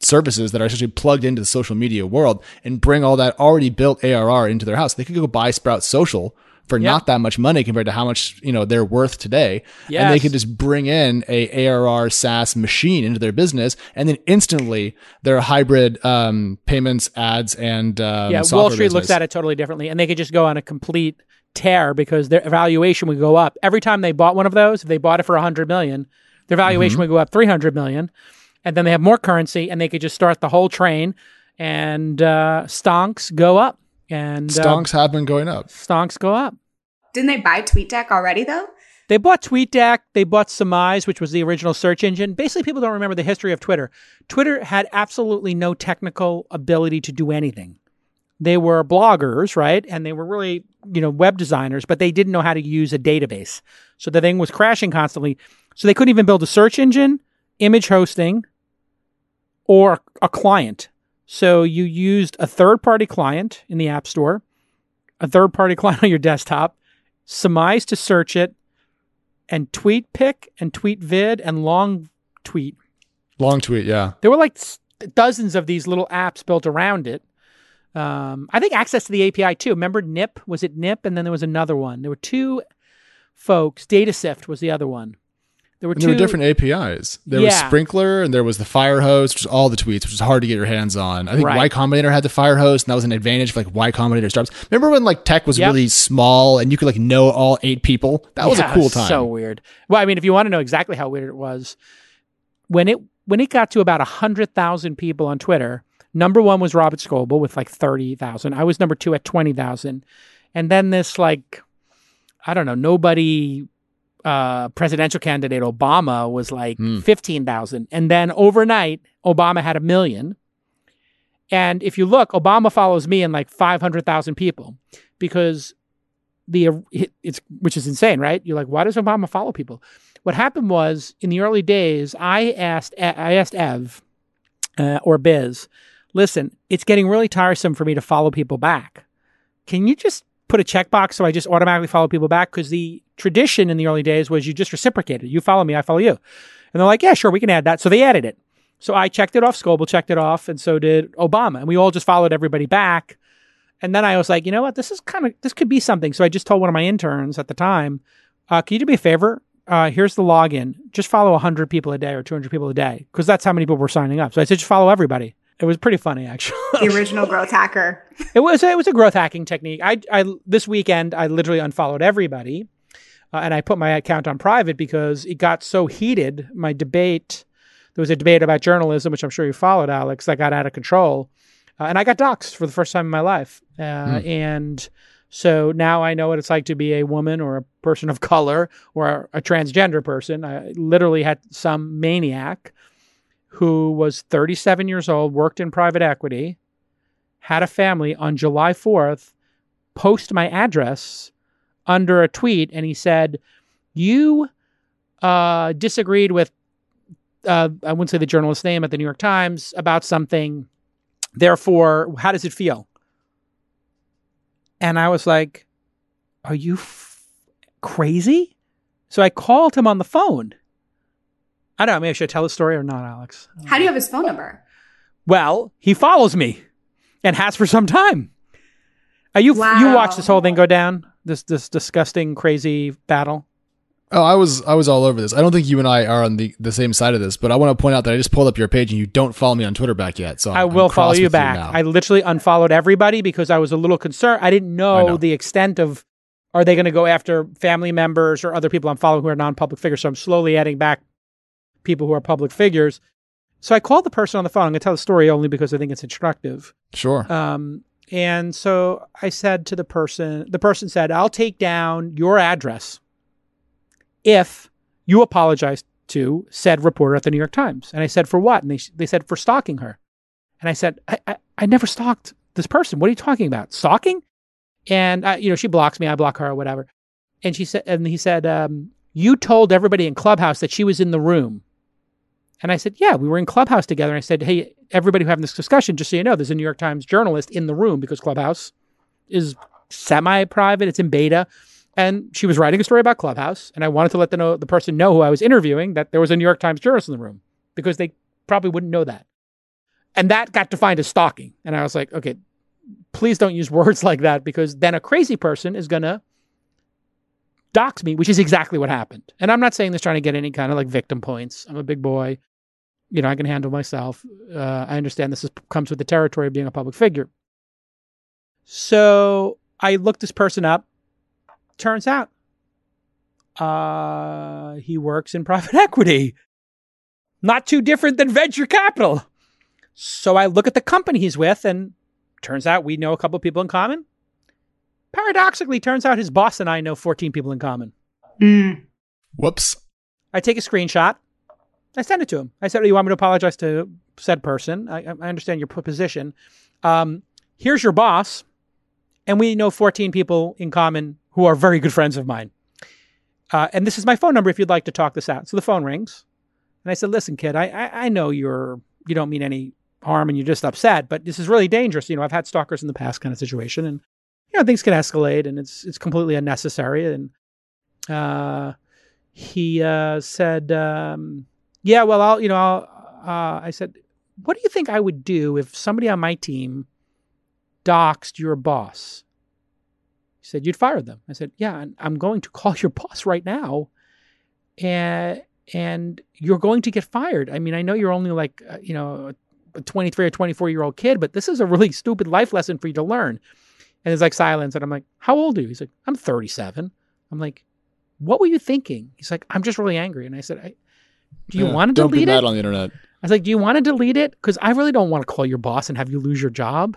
[SPEAKER 3] services that are essentially plugged into the social media world and bring all that already built ARR into their house. They could go buy Sprout Social for
[SPEAKER 2] Yeah.
[SPEAKER 3] not that much money compared to how much you know they're worth today, and they
[SPEAKER 2] Yes.
[SPEAKER 3] could just bring in a ARR SaaS machine into their business, and then instantly their hybrid um, payments, ads, and um,
[SPEAKER 2] yeah,
[SPEAKER 3] software
[SPEAKER 2] Wall Street looks at it totally differently, and they could just go on a complete tear because their valuation would go up every time they bought one of those. If they bought it for a hundred million, their valuation
[SPEAKER 3] Mm-hmm.
[SPEAKER 2] would go up three hundred million, and then they have more currency, and they could just start the whole train, and uh, stonks go up, and uh,
[SPEAKER 3] Stonks have been going up.
[SPEAKER 2] stonks go up.
[SPEAKER 4] Didn't they buy TweetDeck already though?
[SPEAKER 2] They bought TweetDeck. They bought Summize, which was the original search engine. Basically, people don't remember the history of Twitter. Twitter had absolutely no technical ability to do anything. They were bloggers, right? And they were really, you know, web designers, but they didn't know how to use a database. So the thing was crashing constantly. So they couldn't even build a search engine, image hosting, or a client. So you used a third party client in the App Store, a third party [LAUGHS] client on your desktop, Summize to search it, and TwitPic and TwitVid and long tweet.
[SPEAKER 3] Long tweet, yeah.
[SPEAKER 2] There were like dozens of these little apps built around it. Um, I think access to the API too. Remember Gnip? Was it Gnip? And then there was another one. There were two folks. DataSift was the other one. There were two
[SPEAKER 3] there were different APIs. There was Sprinkler and there was the Firehose, which was all the tweets, which was hard to get your hands on. I think
[SPEAKER 2] Right.
[SPEAKER 3] Y Combinator had the Fire Hose, and that was an advantage for like Y Combinator startups. Remember when like tech was
[SPEAKER 2] Yep.
[SPEAKER 3] really small and you could like know all eight people? That was
[SPEAKER 2] Yeah,
[SPEAKER 3] a cool time.
[SPEAKER 2] So weird. Well, I mean, if you want to know exactly how weird it was, when it when it got to about hundred thousand people on Twitter, number one was Robert Scoble with like thirty thousand. I was number two at twenty thousand, And then this like I don't know, nobody uh, presidential candidate Obama was like
[SPEAKER 3] Hmm.
[SPEAKER 2] 15,000. And then overnight, Obama had a million. And if you look, Obama follows me and like 500,000 people because the it's which is insane, right? You're like, why does Obama follow people? What happened was in the early days, I asked I asked Ev uh, or Biz, listen, it's getting really tiresome for me to follow people back. Can you just put a checkbox so I just automatically follow people back? Because the tradition in the early days was you just reciprocated. You follow me, I follow you. And they're like, yeah, sure, we can add that. So they added it. So I checked it off. Scoble checked it off, and so did Obama. And we all just followed everybody back. And then I was like, you know what? This is kind of this could be something. So I just told one of my interns at the time, uh, can you do me a favor? Uh, here's the login. Just follow 100 people a day or 200 people a day because that's how many people were signing up. So I said, just follow everybody. It was pretty funny, actually.
[SPEAKER 4] The original growth hacker.
[SPEAKER 2] It was it was a growth hacking technique. I, I this weekend I literally unfollowed everybody, uh, and I put my account on private because it got so heated. My debate, there was a debate about journalism, which I'm sure you followed, Alex, that got out of control, uh, and I got doxxed for the first time in my life. Uh, And so now I know what it's like to be a woman or a person of color or a, a transgender person. I literally had some maniac who was 37 years old, worked in private equity had a family on July 4th post my address under a tweet and he said, You uh, disagreed with, uh, I wouldn't say the journalist's name at the New York Times about something. Therefore, how does it feel? And I was like, Are you f- crazy? So I called him on the phone. I don't know. Maybe I should tell the story or not, Alex.
[SPEAKER 4] How do you have his phone number?
[SPEAKER 2] Well, he follows me and has for some time. Uh, you you
[SPEAKER 4] Wow.
[SPEAKER 2] watched this whole thing go down? This this disgusting, crazy battle.
[SPEAKER 3] Oh, I was I was all over this. I don't think you and I are on the, the same side of this, but I want to point out that I just pulled up your page and you don't follow me on Twitter back yet. So I'm,
[SPEAKER 2] I
[SPEAKER 3] I'm
[SPEAKER 2] will follow you back.
[SPEAKER 3] now.
[SPEAKER 2] I literally unfollowed everybody because I was a little concerned. I didn't
[SPEAKER 3] I
[SPEAKER 2] know,
[SPEAKER 3] know.
[SPEAKER 2] the extent of are they going to go after family members or other people I'm following who are non-public figures. So I'm slowly adding back people who are public figures. So I called the person on the phone. I'm going to tell the story only because I think it's instructive.
[SPEAKER 3] sure.
[SPEAKER 2] Um, and so I said to the person, the person said, I'll take down your address if you apologize to said reporter at the New York Times. And I said, for what? And they, they said, for stalking her. And I said, I, I, I never stalked this person. What are you talking about? Stalking? And, I, you know, she blocks me. I block her or whatever. And she said, and he said, um, you told everybody in Clubhouse that she was in the room. And I said, yeah, we were in Clubhouse together. And I said, hey, everybody who having this discussion, just so you know, there's a New York Times journalist in the room because Clubhouse is semi-private. It's in beta. And she was writing a story about Clubhouse. And I wanted to let the, know, the person know who I was interviewing that there was a New York Times journalist in the room because they probably wouldn't know that. And that got defined as stalking. And I was like, okay, please don't use [LAUGHS] words like that because then a crazy person is going to dox me, which is exactly what happened. And I'm not saying this trying to get any kind of like victim points. I'm a big boy. You know, I can handle myself. Uh, I understand this is, comes with the territory of being a public figure. So I looked this person up. Turns out uh, he works in [LAUGHS] private equity. Not too different than venture capital. So I look at the company he's with, and turns out we know a couple people in common. Paradoxically, turns out his boss and I know 14 people in common.
[SPEAKER 4] Mm.
[SPEAKER 3] Whoops.
[SPEAKER 2] I take a screenshot. I send it to him. I said, "You want me to apologize to said person? I, I understand your position. Um, here's your boss, and we know 14 people in common who are very good friends of mine. Uh, and this is my phone number if you'd like to talk this out." So the phone rings, and I said, "Listen, kid, I, I, I know you're you don't mean any harm and you're just upset, but this is really dangerous. You know, I've had stalkers in the past, kind of situation, and you know things can escalate, and it's it's completely unnecessary." And uh, he uh, said, um, "Yeah, well, I'll, you know, I'll, uh, I said, what do you think I would do if somebody on my team doxed your boss?" He said, "You'd fire them." I said, "Yeah, I'm going to call your [LAUGHS] boss right now, and and you're going to get fired. I mean, I know you're only like, uh, you know." A 23 or 24 year old kid, but this is a really [LAUGHS] stupid life lesson for you to learn. And there's like silence. And I'm like, How old are you? He's like, I'm 37. I'm like, what were you thinking? He's like, I'm just really angry. And I said, I, do you
[SPEAKER 3] Yeah,
[SPEAKER 2] want to delete it?
[SPEAKER 3] Don't be mad
[SPEAKER 2] it?
[SPEAKER 3] on the internet.
[SPEAKER 2] I was like, do you want to delete it? Because I really don't want to call your boss and have you lose your job.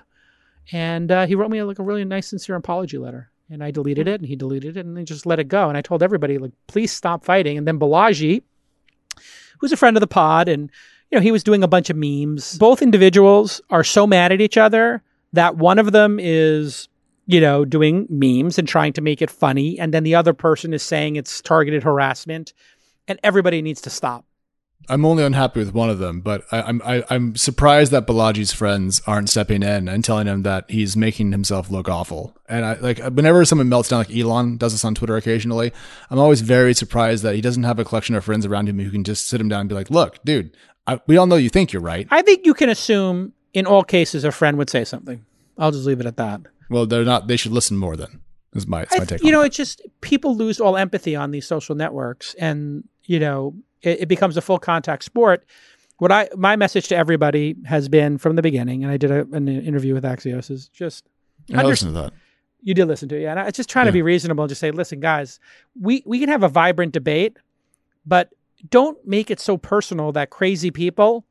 [SPEAKER 2] And uh, he wrote me like a really nice, sincere apology letter. And I deleted it, and he deleted it, and then just let it go. And I told everybody, like, please stop fighting. And then Balaji, who's a friend of the pod, and you know, he was doing a bunch of memes. Both individuals are so mad at each other that one of them is, you know, doing memes and trying to make it funny, and then the other person is saying it's targeted harassment, and everybody needs to stop.
[SPEAKER 3] I'm only unhappy with one of them, but I, I'm I, am i am surprised that Balaji's friends aren't stepping in and telling him that he's making himself look awful. And I like whenever someone melts down, like Elon does this on Twitter occasionally, I'm always very surprised that he doesn't have a collection of friends around him who can just sit him down and be like, "Look, dude, I, we all know you think you're right."
[SPEAKER 2] I think you can assume in all cases a friend would say something. I'll just leave it at that.
[SPEAKER 3] Well, they're not. They should listen more. Then is my, my take.
[SPEAKER 2] You know,
[SPEAKER 3] that.
[SPEAKER 2] it's just people lose all empathy on these social networks, and you know, it, it becomes a full contact sport. What I my message to everybody has been from the beginning, and I did a, an interview with Axios, is just
[SPEAKER 3] I listened to that.
[SPEAKER 2] You did listen to it, yeah. And it's just trying yeah. to be reasonable and just say, listen, guys, we we can have a vibrant debate, but don't make it so personal that crazy people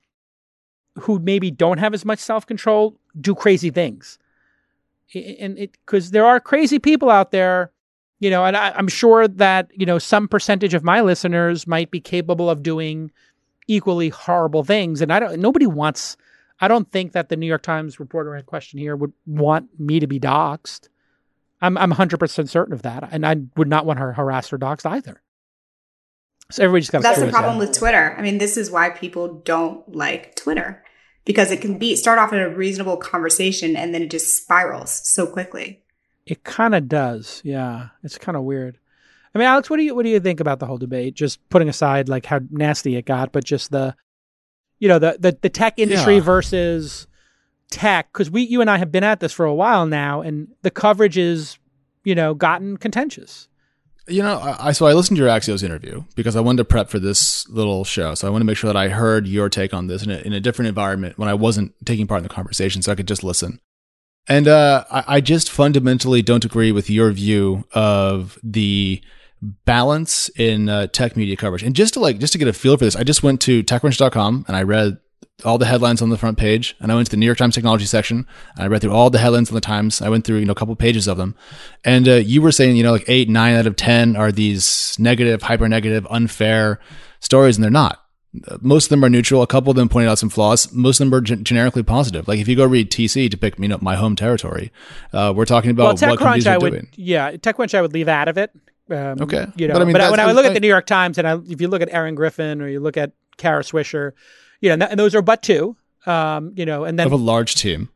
[SPEAKER 2] who maybe don't have as much self control do crazy things. And it because there are crazy people out there you know, and I, I'm sure that, you know, some percentage of my listeners might be capable of doing equally horrible things. And I don't, nobody wants, I don't think that the New York Times reporter in question here would want me to be doxxed. I'm, I'm 100% certain of that. And I would not want her harassed or doxxed either. So everybody's got
[SPEAKER 4] That's the problem with Twitter. I mean, this is why people don't like Twitter because it can be start off in a reasonable conversation and then it just spirals so quickly.
[SPEAKER 2] It kind of does. Yeah. It's kind of weird. I mean, Alex, what do you what do you think about the whole debate? Just putting aside like how nasty it got, but just the you know, the the, the tech industry yeah. versus tech cuz we you and I have been at this for a while now and the coverage is, you know, gotten contentious.
[SPEAKER 3] You know, I so I listened to your Axios interview because I wanted to prep for this little show. So I want to make sure that I heard your take on this in a, in a different environment when I wasn't taking part in the conversation, so I could just listen. And uh, I, I just fundamentally don't agree with your view of the balance in uh, tech media coverage. And just to like, just to get a feel for this, I just went to TechCrunch.com and I read all the headlines on the front page, and I went to the New York Times technology section, and I read through all the headlines on the Times. I went through you know a couple pages of them, and uh, you were saying you know like eight, nine out of ten are these negative, hyper negative, unfair stories, and they're not most of them are neutral. A couple of them pointed out some flaws. Most of them are g- generically positive. Like if you go read TC to pick you know my home territory, uh, we're talking about well, what companies
[SPEAKER 2] I
[SPEAKER 3] are
[SPEAKER 2] would,
[SPEAKER 3] doing.
[SPEAKER 2] Yeah, TechCrunch I would leave out of it.
[SPEAKER 3] Um, okay,
[SPEAKER 2] you know, but, I mean, but when I would look I, at the New York Times and I, if you look at Erin Griffith or you look at Kara Swisher, you know, and, th- and those are but two. Um, you know, and then
[SPEAKER 3] of a large team,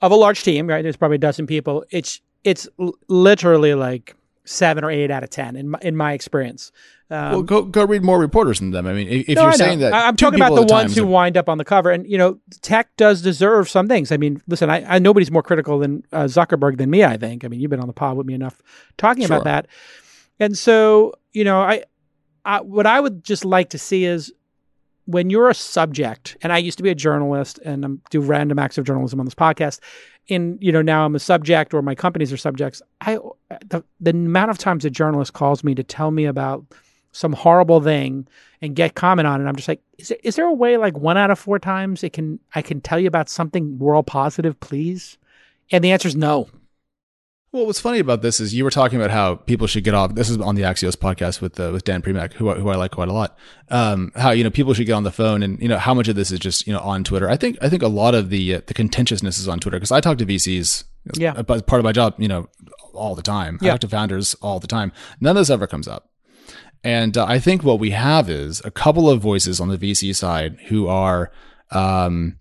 [SPEAKER 2] of a large team, right? There's probably a dozen people. It's it's l- literally like seven or eight out of ten in my, in my experience.
[SPEAKER 3] Um, well, go go read more reporters than them. I mean, if, no, you're saying that,
[SPEAKER 2] I'm talking about the ones who wind up on the cover, and you know, tech does deserve some things. I mean, listen, I, I nobody's more critical than uh, Zuckerberg than me. I think. I mean, you've been on the pod with me enough talking sure. about that, and so you know, I, I what I would just like to see is when you're a subject, and I used to be a journalist, and I do random acts of journalism on this podcast. In you know now I'm a subject, or my companies are subjects. I the, the amount of times a journalist calls me to tell me about some horrible thing and get comment on it. I'm just like, is there, is there a way like one out of four times it can I can tell you about something world positive, please? And the answer is no.
[SPEAKER 3] Well, what's funny about this is you were talking about how people should get off. This is on the Axios podcast with uh, with Dan Primack, who who I like quite a lot. Um, how you know people should get on the phone, and you know how much of this is just you know on Twitter. I think I think a lot of the uh, the contentiousness is on Twitter because I talk to VCs.
[SPEAKER 2] Yeah,
[SPEAKER 3] part of my job, you know, all the time. Yeah. I talk to founders all the time. None of this ever comes up. And uh, I think what we have is a couple of voices on the VC side who are um,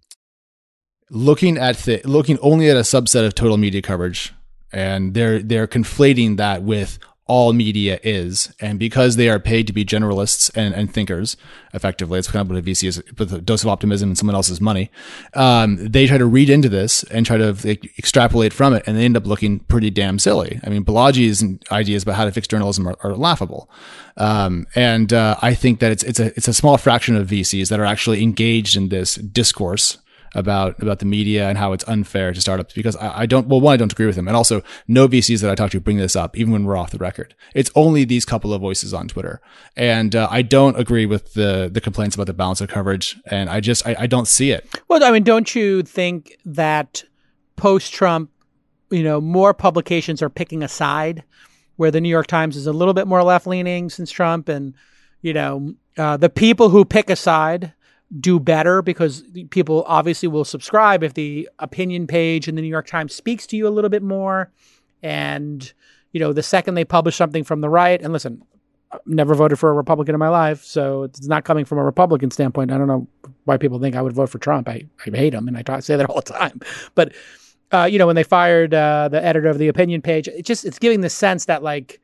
[SPEAKER 3] looking at th- looking only at a subset of total media coverage, and they're they're conflating that with all media is. And because they are paid to be generalists and, and thinkers, effectively, it's kind of what a VC is with a dose of optimism and someone else's money. Um, they try to read into this and try to like, extrapolate from it, and they end up looking pretty damn silly. I mean, Balaji's ideas about how to fix journalism are, are laughable. Um, and uh, I think that it's it's a it's a small fraction of VCs that are actually engaged in this discourse about about the media and how it's unfair to startups because I, I, don't well one I don't agree with them and also no VCs that I talk to bring this up even when we're off the record. It's only these couple of voices on Twitter, and uh, I don't agree with the the complaints about the balance of coverage, and I just I, I don't see it.
[SPEAKER 2] Well, I mean, don't you think that post Trump you know, more publications are picking a side, where the New York Times is a little bit more left leaning since Trump, and you know, uh, the people who pick a side do better because people obviously will subscribe if the opinion page in the New York Times speaks to you a little bit more, and you know, the second they publish something from the right, and listen, I've never voted for a Republican in my life, so it's not coming from a Republican standpoint. I don't know why people think I would vote for Trump. I, I hate him, and I talk, say that all the time. But uh, you know, when they fired uh, the editor of the opinion page, it just it's giving the sense that like,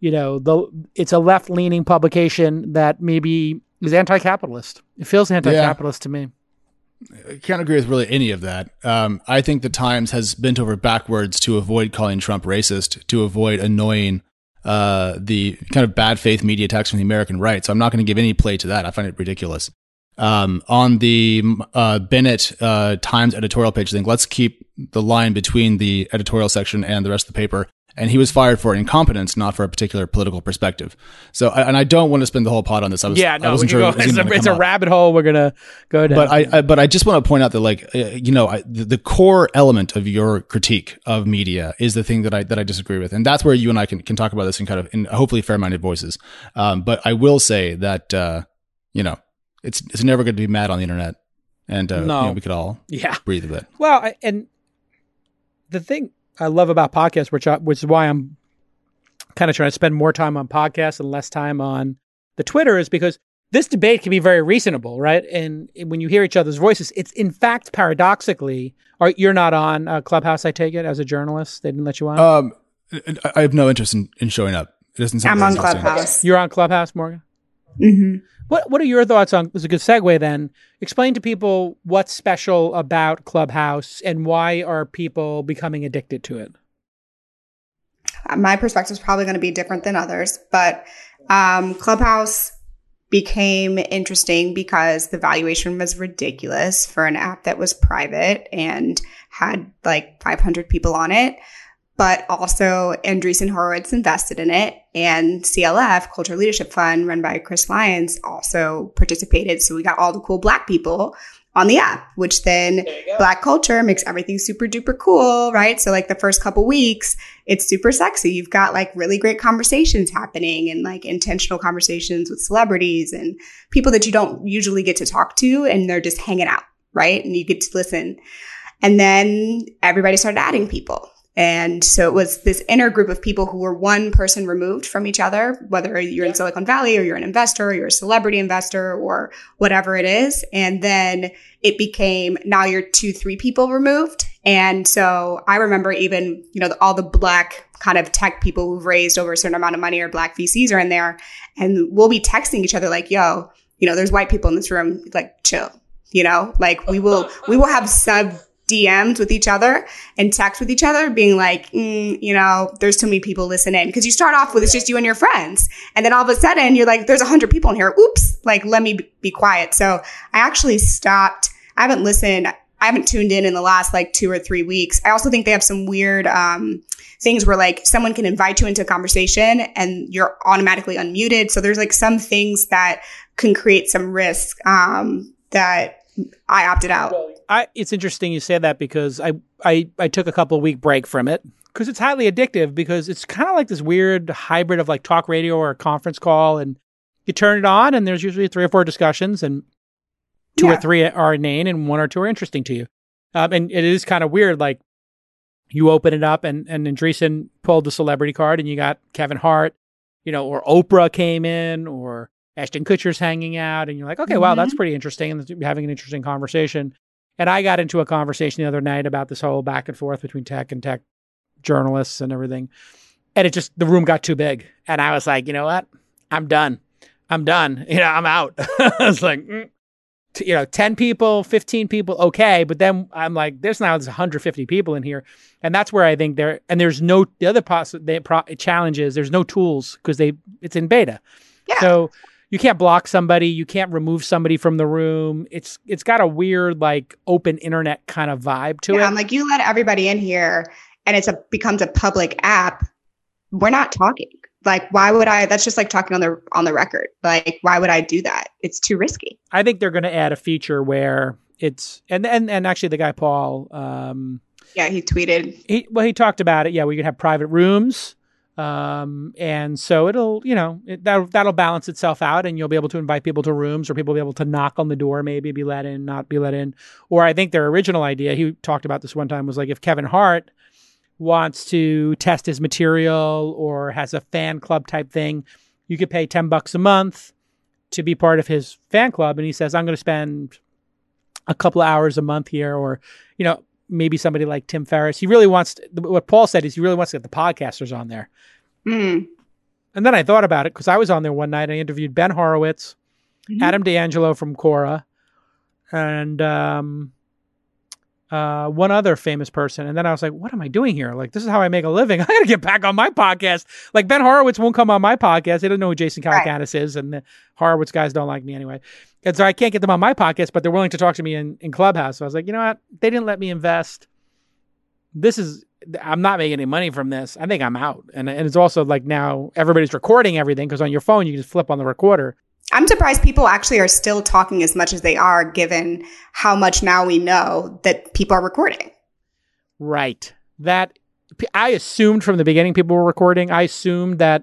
[SPEAKER 2] you know, the it's a left leaning publication that maybe is anti capitalist. It feels anti capitalist yeah. to me.
[SPEAKER 3] I can't agree with really any of that. Um, I think the Times has bent over backwards to avoid calling Trump racist, to avoid annoying uh, the kind of bad faith media attacks from the American right. So I'm not going to give any play to that. I find it ridiculous. Um, on the uh, Bennet uh, Times editorial page, I think let's keep the line between the editorial section and the rest of the paper and he was fired for incompetence, not for a particular political perspective. So, and I don't want to spend the whole pod on this. I was,
[SPEAKER 2] yeah, no,
[SPEAKER 3] I wasn't sure.
[SPEAKER 2] Go, it's, a, it's a rabbit hole. We're gonna go down.
[SPEAKER 3] But I, I, but I just want to point out that, like, uh, you know, I, the, the, core element of your critique of media is the thing that I that I disagree with, and that's where you and I can can talk about this in kind of in hopefully fair minded voices. Um, but I will say that, uh, you know, it's it's never good to be mad on the internet, and uh, no. you know, we could all
[SPEAKER 2] yeah
[SPEAKER 3] breathe a bit.
[SPEAKER 2] Well, I, and the thing I love about podcasts, which I, which is why I'm kind of trying to spend more time on podcasts and less time on the Twitter, is because this debate can be very reasonable, right? And when you hear each other's voices, it's in fact paradoxically, are you're not on uh, Clubhouse? I take it as a journalist, they didn't let you on.
[SPEAKER 3] Um, I have no interest in, in showing up. It doesn't.
[SPEAKER 4] Sound I'm on Clubhouse.
[SPEAKER 2] You're on Clubhouse, Morgan.
[SPEAKER 4] Mm-hmm.
[SPEAKER 2] What What are your thoughts on? This is a good segue. Then explain to people what's special about Clubhouse and why are people becoming addicted to it.
[SPEAKER 4] My perspective is probably going to be different than others, but um, Clubhouse became interesting because the valuation was ridiculous for an app that was private and had like 500 people on it but also Andreessen Horowitz invested in it. And CLF, Culture Leadership Fund, run by Chris Lyons, also participated. So we got all the cool black people on the app, which then black culture makes everything super duper cool, right? So like the first couple weeks, it's super sexy. You've got like really great conversations happening and like intentional conversations with celebrities and people that you don't usually get to talk to and they're just hanging out, right? And you get to listen. And then everybody started adding people. And so it was this inner group of people who were one person removed from each other, whether you're in Silicon Valley or you're an investor or you're a celebrity investor or whatever it is. And then it became now you're two, three people removed. And so I remember even, you know, all the black kind of tech people who've raised over a certain amount of money or black VCs are in there. And we'll be texting each other like, yo, you know, there's white people in this room, like chill, you know, like we will, we will have sub DMs with each other and text with each other, being like, mm, you know, there's too many people listening. Because you start off with it's just you and your friends, and then all of a sudden you're like, there's a hundred people in here. Oops, like let me be quiet. So I actually stopped. I haven't listened. I haven't tuned in in the last like two or three weeks. I also think they have some weird um, things where like someone can invite you into a conversation and you're automatically unmuted. So there's like some things that can create some risk um, that I opted out.
[SPEAKER 2] I, it's interesting you say that because I, I, I took a couple week break from it because it's highly addictive because it's kind of like this weird hybrid of like talk radio or a conference call and you turn it on and there's usually three or four discussions and two yeah. or three are inane and one or two are interesting to you. Um, and it is kind of weird. Like you open it up and, and Andreessen pulled the celebrity card and you got Kevin Hart, you know, or Oprah came in or Ashton Kutcher's hanging out, and you're like, okay, mm-hmm. wow, that's pretty interesting, and having an interesting conversation. And I got into a conversation the other night about this whole back and forth between tech and tech journalists and everything, and it just the room got too big, and I was like, you know what, I'm done, I'm done, [LAUGHS] you know, I'm out. [LAUGHS] I was like. Mm. you know, 10 people, 15 people, okay. But then I'm like, there's now there's 150 people in here. And that's where I think there, and there's no, the other poss- the pro- challenge is there's no tools because they, it's in beta. Yeah. So you can't block somebody, you can't remove somebody from the room. It's it's got a weird like open internet kind of vibe to
[SPEAKER 4] yeah,
[SPEAKER 2] it.
[SPEAKER 4] I'm like you let everybody in here and it's a becomes a public app. We're not talking. Like why would I that's just like talking on the on the record. Like why would I do that? It's too risky.
[SPEAKER 2] I think they're going to add a feature where it's and and and actually the guy Paul um
[SPEAKER 4] Yeah, he tweeted.
[SPEAKER 2] He well, he talked about it. Yeah, we could have private rooms. Um, and so it'll, you know, it, that, that'll balance itself out and you'll be able to invite people to rooms or people will be able to knock on the door, maybe be let in, not be let in. Or I think their original idea, he talked about this one time, was like if Kevin Hart wants to test his material or has a fan club type thing, you could pay 10 bucks a month to be part of his fan club. And he says, I'm going to spend a couple of hours a month here or, you know, maybe somebody like Tim Ferriss. He really wants to, what Paul said is he really wants to get the podcasters on there.
[SPEAKER 4] Mm.
[SPEAKER 2] And then I thought about it because I was on there one night. I interviewed Ben Horowitz,
[SPEAKER 4] Mhm.
[SPEAKER 2] Adam D'Angelo from Quora, and um, uh, one other famous person. And then I was like, what am I doing here? Like, this is how I make a living. [LAUGHS] I got to get back on my podcast. Like, Ben Horowitz won't come on my podcast. They don't know who Jason
[SPEAKER 4] Right.
[SPEAKER 2] Calacanis is. And the Horowitz guys don't like me anyway. And so I can't get them on my podcast, but they're willing to talk to me in, in Clubhouse. So I was like, you know what? They didn't let me invest. This is, I'm not making any money from this. I think I'm out. And, and it's also like now everybody's recording everything because on your phone, you can just flip on the recorder.
[SPEAKER 4] I'm surprised people actually are still talking as much as they are, given how much now we know that people are recording.
[SPEAKER 2] Right. That I assumed from the beginning people were recording. I assumed that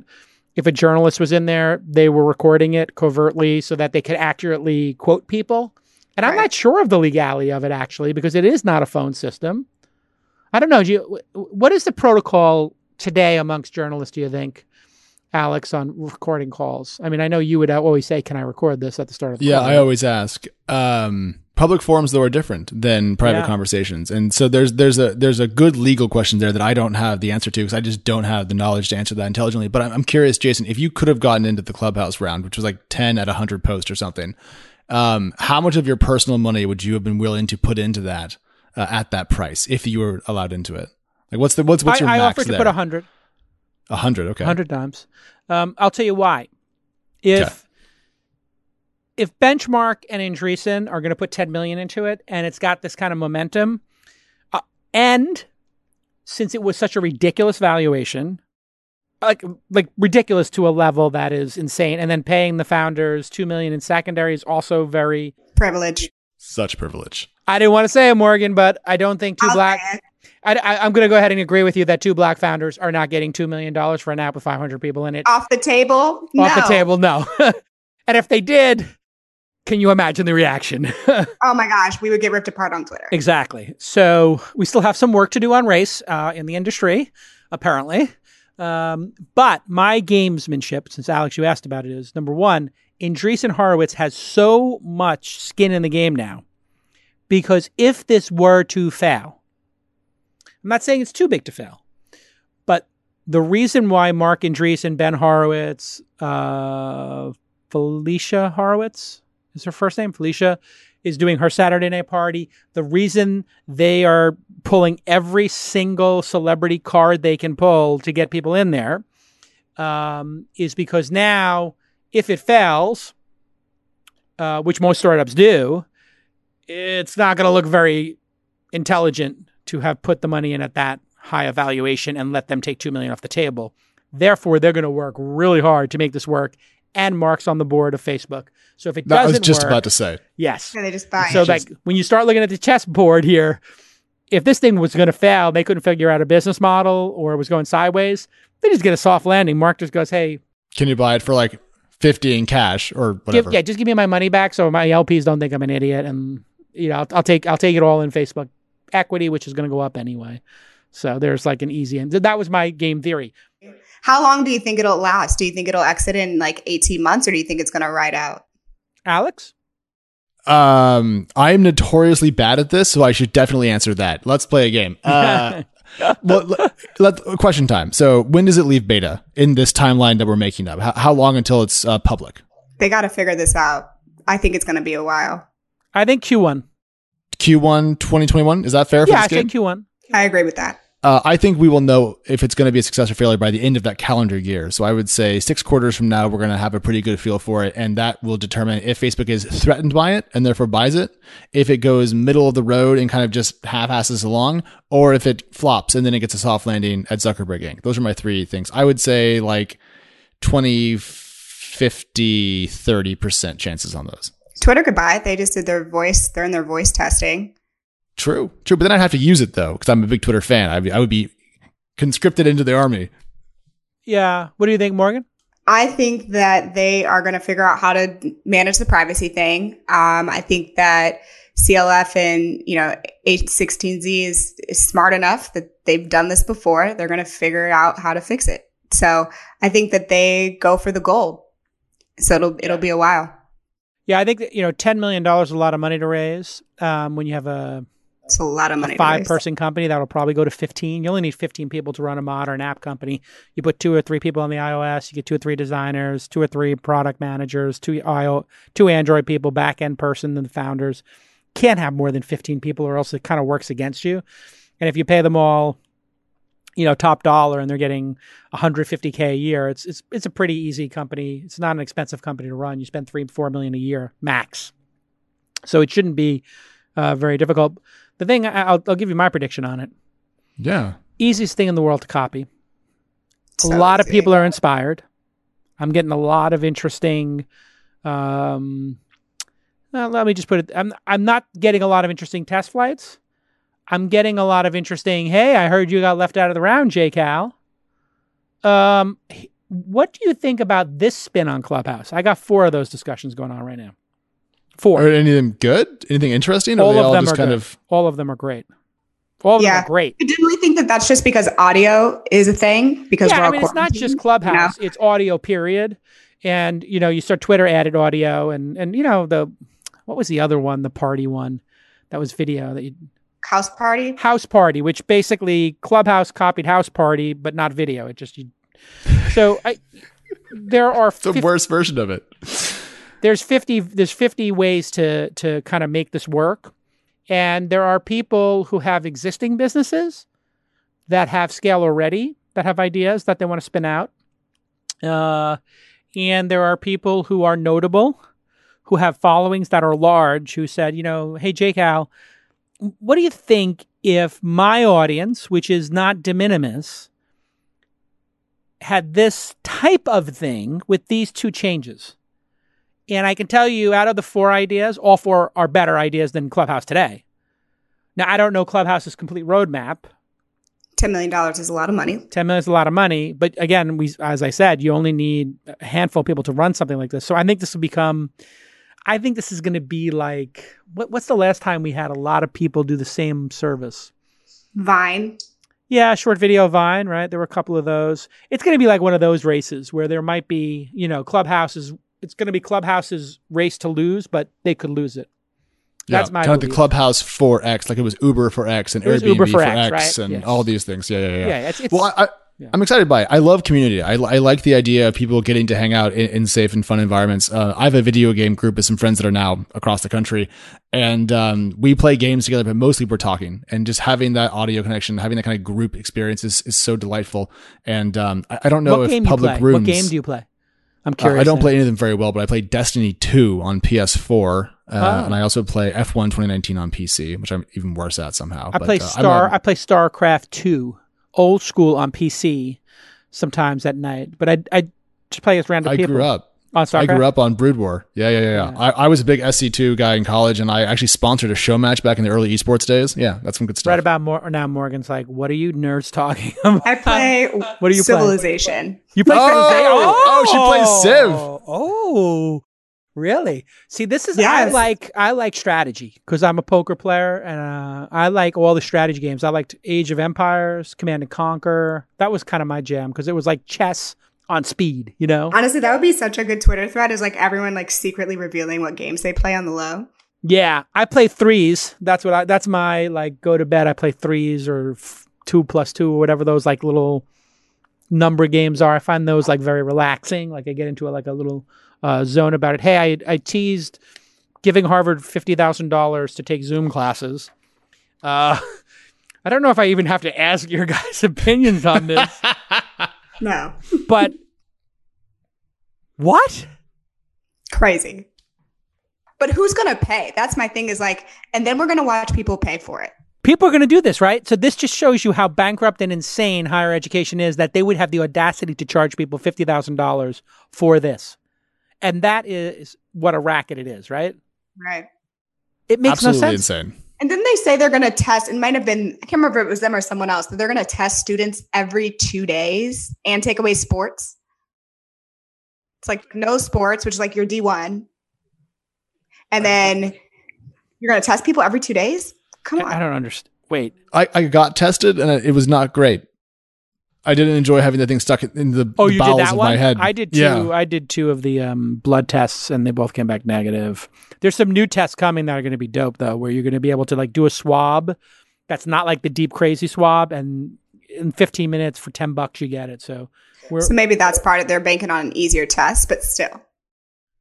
[SPEAKER 2] if a journalist was in there, they were recording it covertly so that they could accurately quote people. And I'm
[SPEAKER 4] Right.
[SPEAKER 2] not sure of the legality of it actually because it is not a phone system. I don't know. Do you, what is the protocol today amongst journalists? Do you think, Alex, on recording calls? I mean, I know you would always say, "Can I record this?" at the start of the
[SPEAKER 3] Yeah,
[SPEAKER 2] call.
[SPEAKER 3] I always ask. Um, public forums though are different than private
[SPEAKER 2] Yeah.
[SPEAKER 3] conversations, and so there's there's a there's a good legal question there that I don't have the answer to because I just don't have the knowledge to answer that intelligently. But I'm, I'm curious, Jason, if you could have gotten into the clubhouse round, which was like ten at hundred posts or something, um, how much of your personal money would you have been willing to put into that uh, at that price if you were allowed into it? Like, what's the what's what's your
[SPEAKER 2] I, I
[SPEAKER 3] max
[SPEAKER 2] offered to
[SPEAKER 3] there?
[SPEAKER 2] put a hundred.
[SPEAKER 3] A hundred, okay.
[SPEAKER 2] a hundred times. Um, I'll tell you why. If if Benchmark and Andreessen are going to put ten million into it, and it's got this kind of momentum, uh, and since it was such a ridiculous valuation, like like ridiculous to a level that is insane, and then paying the founders two million in secondary is also very.
[SPEAKER 4] Privilege.
[SPEAKER 3] Such privilege.
[SPEAKER 2] I didn't want to say it, Morgan, but I don't think 2
[SPEAKER 4] I'll
[SPEAKER 2] black. I, I, I'm going to go ahead and agree with you that two black founders are not getting two million dollars for an app with 500 people in it.
[SPEAKER 4] Off the table?
[SPEAKER 2] off the table no [LAUGHS] and if they did can you imagine the reaction [LAUGHS]
[SPEAKER 4] Oh my gosh, we would get ripped apart on Twitter.
[SPEAKER 2] exactly so we still have some work to do on race uh, in the industry apparently um, but my gamesmanship since alex you asked about it is number one Andreessen Horowitz has so much skin in the game now because if this were to fail i'm not saying it's too big to fail but the reason why Mark Andreessen, Ben Horowitz, uh, Felicia Horowitz is her first name, Felicia, is doing her Saturday night party. The reason they are pulling every single celebrity card they can pull to get people in there um, is because now, if it fails, uh, which most startups do, it's not going to look very intelligent to have put the money in at that high evaluation and let them take 2 million off the table. Therefore, they're going to work really hard to make this work and Mark's on the board of Facebook. So if it
[SPEAKER 3] That I
[SPEAKER 2] doesn't
[SPEAKER 3] was just
[SPEAKER 2] work,
[SPEAKER 3] about to say.
[SPEAKER 2] yes.
[SPEAKER 4] So they just buy
[SPEAKER 2] So
[SPEAKER 4] it.
[SPEAKER 2] like when you start looking at the chessboard here, if this thing was going to fail, they couldn't figure out a business model or it was going sideways, they just get a soft landing. Mark just goes, "Hey,
[SPEAKER 3] Can you buy it for like 50 in cash or
[SPEAKER 2] give,
[SPEAKER 3] whatever?
[SPEAKER 2] yeah, just give me my money back so my LPs don't think I'm an idiot and you know, I'll, I'll take I'll take it all in Facebook equity which is going to go up anyway." So there's like an easy end. That was my game theory.
[SPEAKER 4] How long do you think it'll last? Do you think it'll exit in like 18 months or do you think it's going to ride out?
[SPEAKER 2] Alex?
[SPEAKER 3] Um, I am notoriously bad at this, so I should definitely answer that. Let's play a game. [LAUGHS] Uh, well, let, let- question time. So, when does it leave beta in this timeline that we're making up? How, how long until it's uh, public?
[SPEAKER 4] They got to figure this out. I think it's going to be a while.
[SPEAKER 2] I think Q1.
[SPEAKER 3] Q1 2021. Is that fair for
[SPEAKER 2] Yeah, I
[SPEAKER 3] this game?
[SPEAKER 2] think Q1.
[SPEAKER 4] I agree with that.
[SPEAKER 3] Uh, I think we will know if it's going to be a success or failure by the end of that calendar year. So I would say six quarters from now, we're going to have a pretty good feel for it. And that will determine if Facebook is threatened by it and therefore buys it, if it goes middle of the road and kind of just half asses along, or if it flops and then it gets a soft landing at Zuckerberg Inc. Those are my three things. I would say like 20, 50, 30% chances on those.
[SPEAKER 4] Twitter could buy it. They just did their voice. They're in their voice testing.
[SPEAKER 3] True, true. But then I'd have to use it though, because I'm a big Twitter fan. I, I would be conscripted into the army.
[SPEAKER 2] Yeah. What do you think, Morgan?
[SPEAKER 4] I think that they are going to figure out how to manage the privacy thing. Um, I think that CLF and you know A16Z is, is smart enough that they've done this before. They're going to figure out how to fix it. So I think that they go for the gold. So it'll it'll be a while.
[SPEAKER 2] Yeah, I think that, you know, ten million dollars is a lot of money to raise. Um, when you have a
[SPEAKER 4] It's a lot of money.
[SPEAKER 2] five-person company, that'll probably go to fifteen. You only need fifteen people to run a modern app company. You put two or three people on the iOS, you get two or three designers, two or three product managers, two IO, two Android people, back end person, and the founders. Can't have more than fifteen people, or else it kind of works against you. And if you pay them all, you know, top dollar, and they're getting 150k a year, it's it's it's a pretty easy company. It's not an expensive company to run. You spend three four million a year max, so it shouldn't be uh, very difficult. The thing I- I'll, I'll give you my prediction on it.
[SPEAKER 3] Yeah.
[SPEAKER 2] Easiest thing in the world to copy.
[SPEAKER 4] So
[SPEAKER 2] a lot of people are inspired. I'm getting a lot of interesting. Um, uh, let me just put it. I'm I'm not getting a lot of interesting test flights. I'm getting a lot of interesting. Hey, I heard you got left out of the round, J Cal. Um, what do you think about this spin on Clubhouse? I got four of those discussions going on right now. Four.
[SPEAKER 3] Are anything good? Anything interesting?
[SPEAKER 2] All
[SPEAKER 3] are
[SPEAKER 2] of
[SPEAKER 3] all
[SPEAKER 2] them
[SPEAKER 3] just
[SPEAKER 2] are
[SPEAKER 3] kind
[SPEAKER 2] good.
[SPEAKER 3] of
[SPEAKER 2] all of them are great. All of
[SPEAKER 4] Yeah.
[SPEAKER 2] them are great.
[SPEAKER 4] I generally think that that's just because audio is a thing because
[SPEAKER 2] yeah,
[SPEAKER 4] we're
[SPEAKER 2] I
[SPEAKER 4] all
[SPEAKER 2] mean, it's not just
[SPEAKER 4] quarantined, you?
[SPEAKER 2] Clubhouse; it's audio. Period. And you know, you start Twitter added audio, and and you know the what was the other one, the party one, that was video that you
[SPEAKER 4] House party.
[SPEAKER 2] House Party, which basically Clubhouse copied House Party, but not video. It just you. So I, there are
[SPEAKER 3] the
[SPEAKER 2] 50
[SPEAKER 3] worst version of it?
[SPEAKER 2] there's 50 there's 50 ways to to kind of make this work and there are people who have existing businesses that have scale already that have ideas that they want to spin out uh, and there are people who are notable who have followings that are large who said you know hey J Cal what do you think if my audience which is not de minimis had this type of thing with these two changes and I can tell you, out of the four ideas, all four are better ideas than Clubhouse today. Now, I don't know Clubhouse's complete roadmap.
[SPEAKER 4] $10 million is a lot of money.
[SPEAKER 2] 10 million is a lot of money. But again, we, as I said, you only need a handful of people to run something like this. So I think this will become, I think this is going to be like, what, what's the last time we had a lot of people do the same service?
[SPEAKER 4] Vine.
[SPEAKER 2] Yeah, short video Vine, right? There were a couple of those. It's going to be like one of those races where there might be, you know, Clubhouse's, it's going to be Clubhouse's race to lose, but they could lose it. That's
[SPEAKER 3] yeah,
[SPEAKER 2] my
[SPEAKER 3] kind of like the. Clubhouse for X, like it was Uber for X and Airbnb
[SPEAKER 2] Uber for
[SPEAKER 3] for,
[SPEAKER 2] X,
[SPEAKER 3] X,
[SPEAKER 2] right?
[SPEAKER 3] and
[SPEAKER 2] Yes.
[SPEAKER 3] all these things. Yeah, yeah, yeah.
[SPEAKER 2] Yeah, it's, it's
[SPEAKER 3] well, I, I,
[SPEAKER 2] yeah.
[SPEAKER 3] I'm excited by it. I love community. I, I like the idea of people getting to hang out in, in safe and fun environments. Uh, I have a video game group with some friends that are now across the country, and um, we play games together, but mostly we're talking and just having that audio connection, having that kind of group experience is, is so delightful. And um, I, I don't know
[SPEAKER 2] what
[SPEAKER 3] if
[SPEAKER 2] game
[SPEAKER 3] public rooms.
[SPEAKER 2] What game do you play? I'm
[SPEAKER 3] Uh,
[SPEAKER 2] curious.
[SPEAKER 3] I don't
[SPEAKER 2] now.
[SPEAKER 3] play any of them very well, but I play Destiny 2 on PS4, uh,
[SPEAKER 2] Oh.
[SPEAKER 3] and I also play F1 2019 on PC, which I'm even worse at somehow.
[SPEAKER 2] I
[SPEAKER 3] But,
[SPEAKER 2] play
[SPEAKER 3] uh,
[SPEAKER 2] Star.
[SPEAKER 3] a-
[SPEAKER 2] I play StarCraft two, old school on PC, sometimes at night. But I I just play as random
[SPEAKER 3] I
[SPEAKER 2] people oh,
[SPEAKER 3] grew up.
[SPEAKER 2] on StarCraft.
[SPEAKER 3] I grew up on Brood War. Yeah, yeah, yeah. yeah.
[SPEAKER 2] Yeah.
[SPEAKER 3] I, I was a big SC2 guy in college, and I actually sponsored a show match back in the early esports days. Yeah, that's some good stuff.
[SPEAKER 2] Right about more now. Morgan's like, "What are you nerds talking [LAUGHS] about?"
[SPEAKER 4] I play
[SPEAKER 2] What do you play?
[SPEAKER 4] Civilization.
[SPEAKER 2] You play
[SPEAKER 3] Oh!
[SPEAKER 2] Civilization?
[SPEAKER 3] Oh, she plays Civ.
[SPEAKER 2] Oh, oh! Really? See, this is I like I like strategy because I'm a poker player and uh, I like all the strategy games. I liked Age of Empires, Command and Conquer. That was kind of my jam because it was like chess on speed. You know?
[SPEAKER 4] Honestly, that would be such a good Twitter thread is like everyone like secretly revealing what games they play on the low.
[SPEAKER 2] Yeah, I play threes. That's what I. That's my like go to bed. I play threes or f- two plus two or whatever those like little number games are. I find those like very relaxing. Like I get into a, like a little uh, zone about it. Hey, I I teased giving Harvard fifty thousand dollars to take Zoom classes. Uh, [LAUGHS] I don't know if I even have to ask your [LAUGHS] guys' opinions on this, [LAUGHS]
[SPEAKER 4] No.
[SPEAKER 2] but what?
[SPEAKER 4] Crazy. But who's going to pay? That's my thing is like, and then we're going to watch people pay for it.
[SPEAKER 2] people are going to do this, right? So this just shows you how bankrupt and insane higher education is that they would have the audacity to charge people fifty thousand dollars for this, and that is what a racket it is, right?
[SPEAKER 4] Right.
[SPEAKER 2] It makes
[SPEAKER 3] Absolutely
[SPEAKER 2] no sense.
[SPEAKER 3] insane.
[SPEAKER 4] And didn't they say they're going to test? It might have been, I can't remember if it was them or someone else, that they're going to test students every two days and take away sports. It's like no sports, which is like your D1. And then you're going to test people every two days? Come on.
[SPEAKER 2] I don't understand. Wait.
[SPEAKER 3] I, I got tested and it was not great. I didn't enjoy having that thing stuck in the,
[SPEAKER 2] Oh,
[SPEAKER 3] the
[SPEAKER 2] you
[SPEAKER 3] bowels
[SPEAKER 2] did that
[SPEAKER 3] of
[SPEAKER 2] one?
[SPEAKER 3] my head.
[SPEAKER 2] I did two.
[SPEAKER 3] Yeah.
[SPEAKER 2] I did two of the um, blood tests, and they both came back negative. There's some new tests coming that are going to be dope, though, where you're going to be able to like do a swab that's not like the deep crazy swab, and in 15 minutes for 10 bucks you get it. So we're
[SPEAKER 4] so maybe that's part of they're banking on an easier test, but still.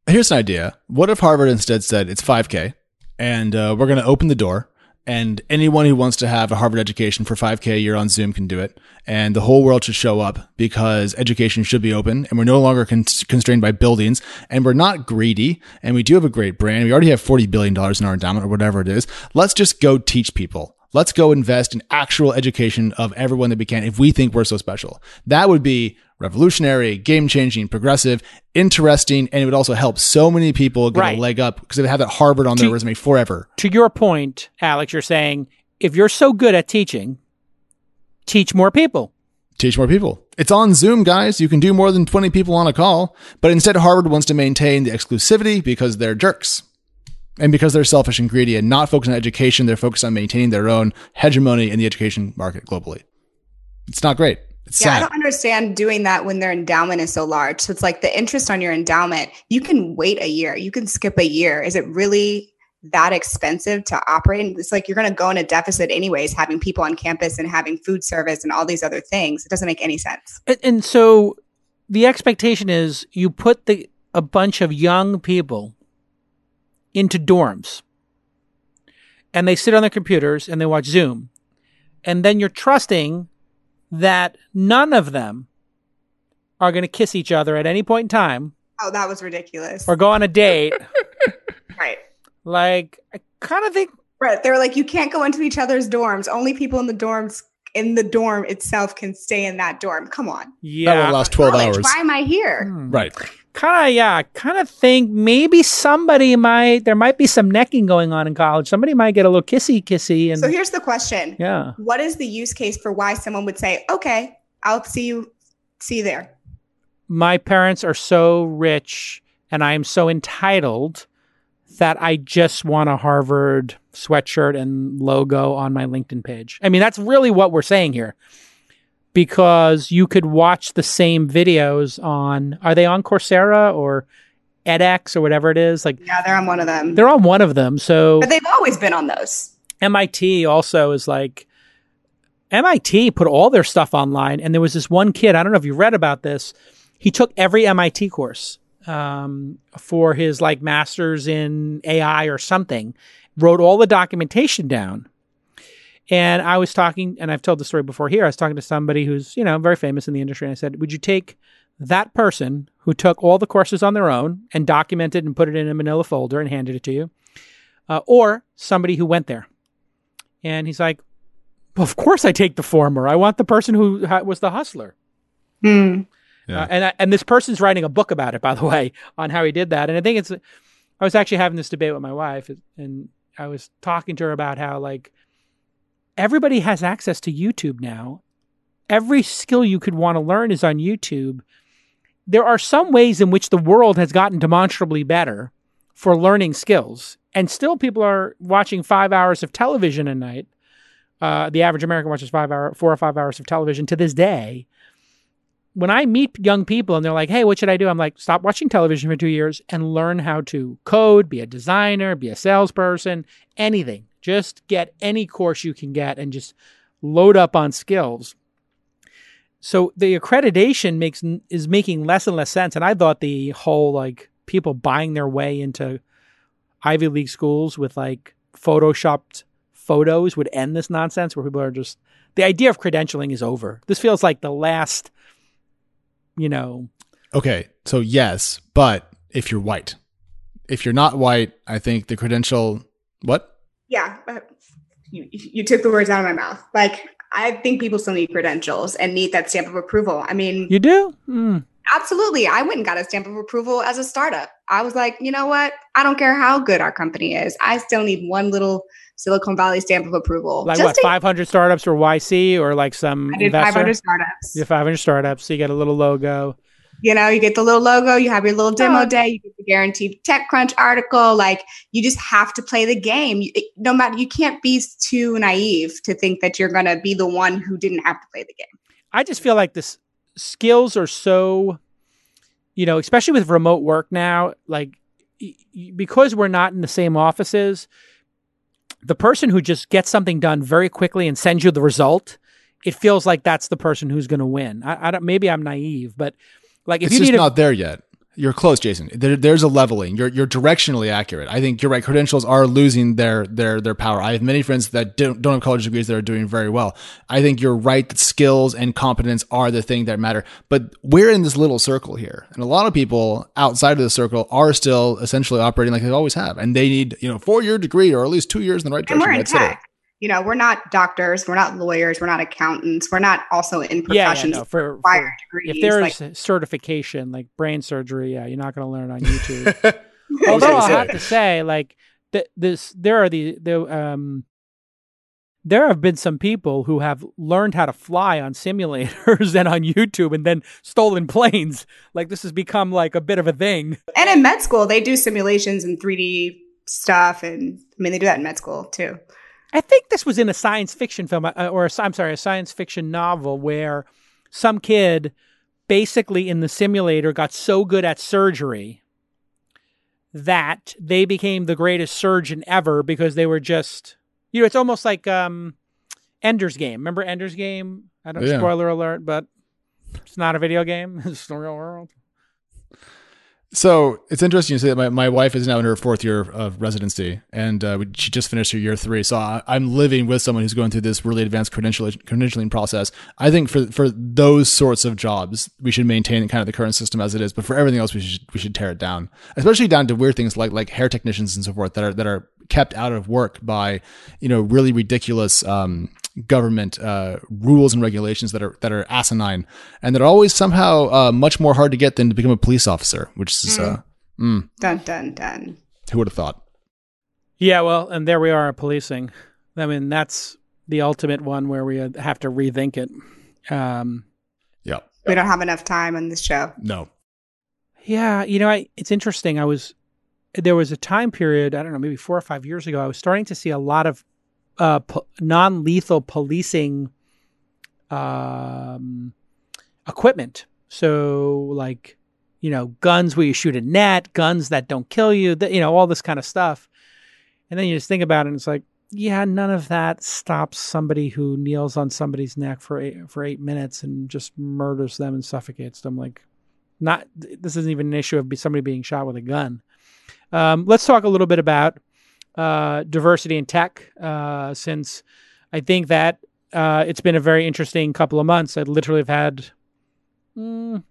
[SPEAKER 3] Here's an idea. What if Harvard instead said it's 5K and uh, we're going to open the door and anyone who wants to have a Harvard education for 5K a year on Zoom can do it. And the whole world should show up because education should be open and we're no longer con- constrained by buildings and we're not greedy and we do have a great brand. We already have $40 billion in our endowment or whatever it is. Let's just go teach people. Let's go invest in actual education of everyone that we can if we think we're so special. That would be revolutionary, game changing, progressive, interesting, and it would also help so many people get
[SPEAKER 2] Right.
[SPEAKER 3] a leg up because they have that Harvard on their resume forever.
[SPEAKER 2] to your point, Alex, you're saying if you're so good at teaching, teach more people.
[SPEAKER 3] Teach more people. It's on Zoom, guys. You can do more than 20 people on a call, but instead Harvard wants to maintain the exclusivity because they're jerks. And because they're selfish and greedy and not focused on education, they're focused on maintaining their own hegemony in the education market globally. It's not great. It's
[SPEAKER 4] Yeah, I don't understand doing that when their endowment is so large. So it's like the interest on your endowment, you can wait a year, you can skip a year. Is it really that expensive to operate? It's like you're going to go in a deficit anyways, having people on campus and having food service and all these other things. It doesn't make any sense.
[SPEAKER 2] And, and so the expectation is you put the a bunch of young people into dorms and they sit on their computers and they watch Zoom. And then you're trusting that none of them are going to kiss each other at any point in time
[SPEAKER 4] Oh, that was ridiculous.
[SPEAKER 2] or go on a date. [LAUGHS]
[SPEAKER 4] right.
[SPEAKER 2] like, I kind of think
[SPEAKER 4] Right. They were like, you can't go into each other's dorms. Only people in the dorms in the dorm itself can stay in that dorm. Come on.
[SPEAKER 3] That
[SPEAKER 2] yeah.
[SPEAKER 3] will last 12
[SPEAKER 4] College,
[SPEAKER 3] hours.
[SPEAKER 4] Why am I here?
[SPEAKER 2] Hmm.
[SPEAKER 3] Right.
[SPEAKER 2] Kind of yeah kind of think maybe somebody might there might be some necking going on in college somebody might get a little kissy kissy and
[SPEAKER 4] So here's the question.
[SPEAKER 2] yeah
[SPEAKER 4] What is the use case for why someone would say, okay, I'll see you, see you there?
[SPEAKER 2] my parents are so rich and i am so entitled that i just want a harvard sweatshirt and logo on my linkedin page i mean that's really what we're saying here because you could watch the same videos on are they on coursera or edx or whatever it is like
[SPEAKER 4] Yeah, they're on one of them.
[SPEAKER 2] they're on one of them so
[SPEAKER 4] But they've always been on those.
[SPEAKER 2] MIT also is like MIT put all their stuff online, and there was this one kid. I don't know if you read about this. He took every MIT course um, for his like master's in AI or something. Wrote all the documentation down. And I was talking, and I've told the story before here. I was talking to somebody who's you know very famous in the industry, and I said, "Would you take that person who took all the courses on their own and documented and put it in a Manila folder and handed it to you, uh, or somebody who went there?" And he's like, well, of course I take the former. I want the person who ha- was the hustler.
[SPEAKER 4] Hmm.
[SPEAKER 3] Yeah.
[SPEAKER 2] Uh, and I, and this person's writing a book about it, by the [LAUGHS] way, on how he did that. And I think it's. I was actually having this debate with my wife, and I was talking to her about how like everybody has access to YouTube now. Every skill you could want to learn is on YouTube. There are some ways in which the world has gotten demonstrably better for learning skills, and still people are watching five hours of television a night. Uh, the average American watches five hour, four or five hours of television to this day. When I meet young people and they're like, "Hey, what should I do?" I'm like, "Stop watching television for two years and learn how to code, be a designer, be a salesperson, anything. Just get any course you can get and just load up on skills." So the accreditation makes is making less and less sense. And I thought the whole like people buying their way into Ivy League schools with like photoshopped photos would end this nonsense where people are just the idea of credentialing is over. This feels like the last, you know,
[SPEAKER 3] Okay, so yes, but if you're white, if you're not white, I think the credential. What?
[SPEAKER 4] Yeah. but You, you took the words out of my mouth. Like, I think people still need credentials and need that stamp of approval. I mean,
[SPEAKER 2] you do. Mm.
[SPEAKER 4] Absolutely. I went and got a stamp of approval as a startup. I was like, you know what? I don't care how good our company is. I still need one little Silicon Valley stamp of approval.
[SPEAKER 2] Like what, 500 startups or YC or like some
[SPEAKER 4] I did
[SPEAKER 2] investor?
[SPEAKER 4] 500 startups.
[SPEAKER 2] You did 500 startups. So you get a little logo.
[SPEAKER 4] You know, you get the little logo, you have your little demo oh. day, you get the guaranteed TechCrunch article. Like you just have to play the game. You, no matter, you can't be too naive to think that you're going to be the one who didn't have to play the game.
[SPEAKER 2] I just feel like this skills are so, you know, especially with remote work now, like because we're not in the same offices, the person who just gets something done very quickly and sends you the result, it feels like that's the person who's going to win. I, I, don't. Maybe I'm naive, but like if
[SPEAKER 3] it's
[SPEAKER 2] you
[SPEAKER 3] just
[SPEAKER 2] need
[SPEAKER 3] not there yet. You're close, Jason. There, there's a leveling. You're you're directionally accurate. I think you're right. Credentials are losing their their their power. I have many friends that don't, don't have college degrees that are doing very well. I think you're right that skills and competence are the thing that matter. But we're in this little circle here, and a lot of people outside of the circle are still essentially operating like they always have, and they need you know four year degree or at least two years in the right direction.
[SPEAKER 4] And we're in tech you know, we're not doctors, we're not lawyers, we're not accountants, we're not also in professions. Yeah, yeah, no, for, for
[SPEAKER 2] if there's like, certification like brain surgery, yeah, you're not going to learn on YouTube. [LAUGHS] Although I have to say, like th- this, there are the the um, there have been some people who have learned how to fly on simulators [LAUGHS] and on YouTube and then stolen planes. Like this has become like a bit of a thing.
[SPEAKER 4] And in med school, they do simulations and 3D stuff, and I mean they do that in med school too.
[SPEAKER 2] I think this was in a science fiction film, uh, or i am sorry, a science fiction novel where some kid basically in the simulator got so good at surgery that they became the greatest surgeon ever because they were just, you know, it's almost like um, Ender's Game. Remember Ender's Game? I don't yeah. spoiler alert, but it's not a video game. [LAUGHS] it's the real world.
[SPEAKER 3] So it's interesting to say that my, my wife is now in her fourth year of residency, and uh, she just finished her year three. So I, am living with someone who's going through this really advanced credentialing, credentialing process. I think for for those sorts of jobs, we should maintain kind of the current system as it is. But for everything else, we should we should tear it down, especially down to weird things like like hair technicians and so forth that are that are kept out of work by you know really ridiculous um, government uh, rules and regulations that are that are asinine and that are always somehow uh, much more hard to get than to become a police officer, which is mm. Uh,
[SPEAKER 4] mm. dun dun dun.
[SPEAKER 3] Who would have thought?
[SPEAKER 2] Yeah, well, and there we are policing. I mean, that's the ultimate one where we have to rethink it. Um,
[SPEAKER 3] yeah,
[SPEAKER 4] we don't have enough time on this show.
[SPEAKER 3] No.
[SPEAKER 2] Yeah, you know, I, it's interesting. I was there was a time period, I don't know, maybe four or five years ago, I was starting to see a lot of uh, po- non lethal policing um, equipment. So, like, you know, guns where you shoot a net, guns that don't kill you, you know, all this kind of stuff. And then you just think about it and it's like, yeah, none of that stops somebody who kneels on somebody's neck for eight, for eight minutes and just murders them and suffocates them. Like, not this isn't even an issue of somebody being shot with a gun. Um, let's talk a little bit about uh, diversity in tech, uh, since I think that uh, it's been a very interesting couple of months. I literally have had mm,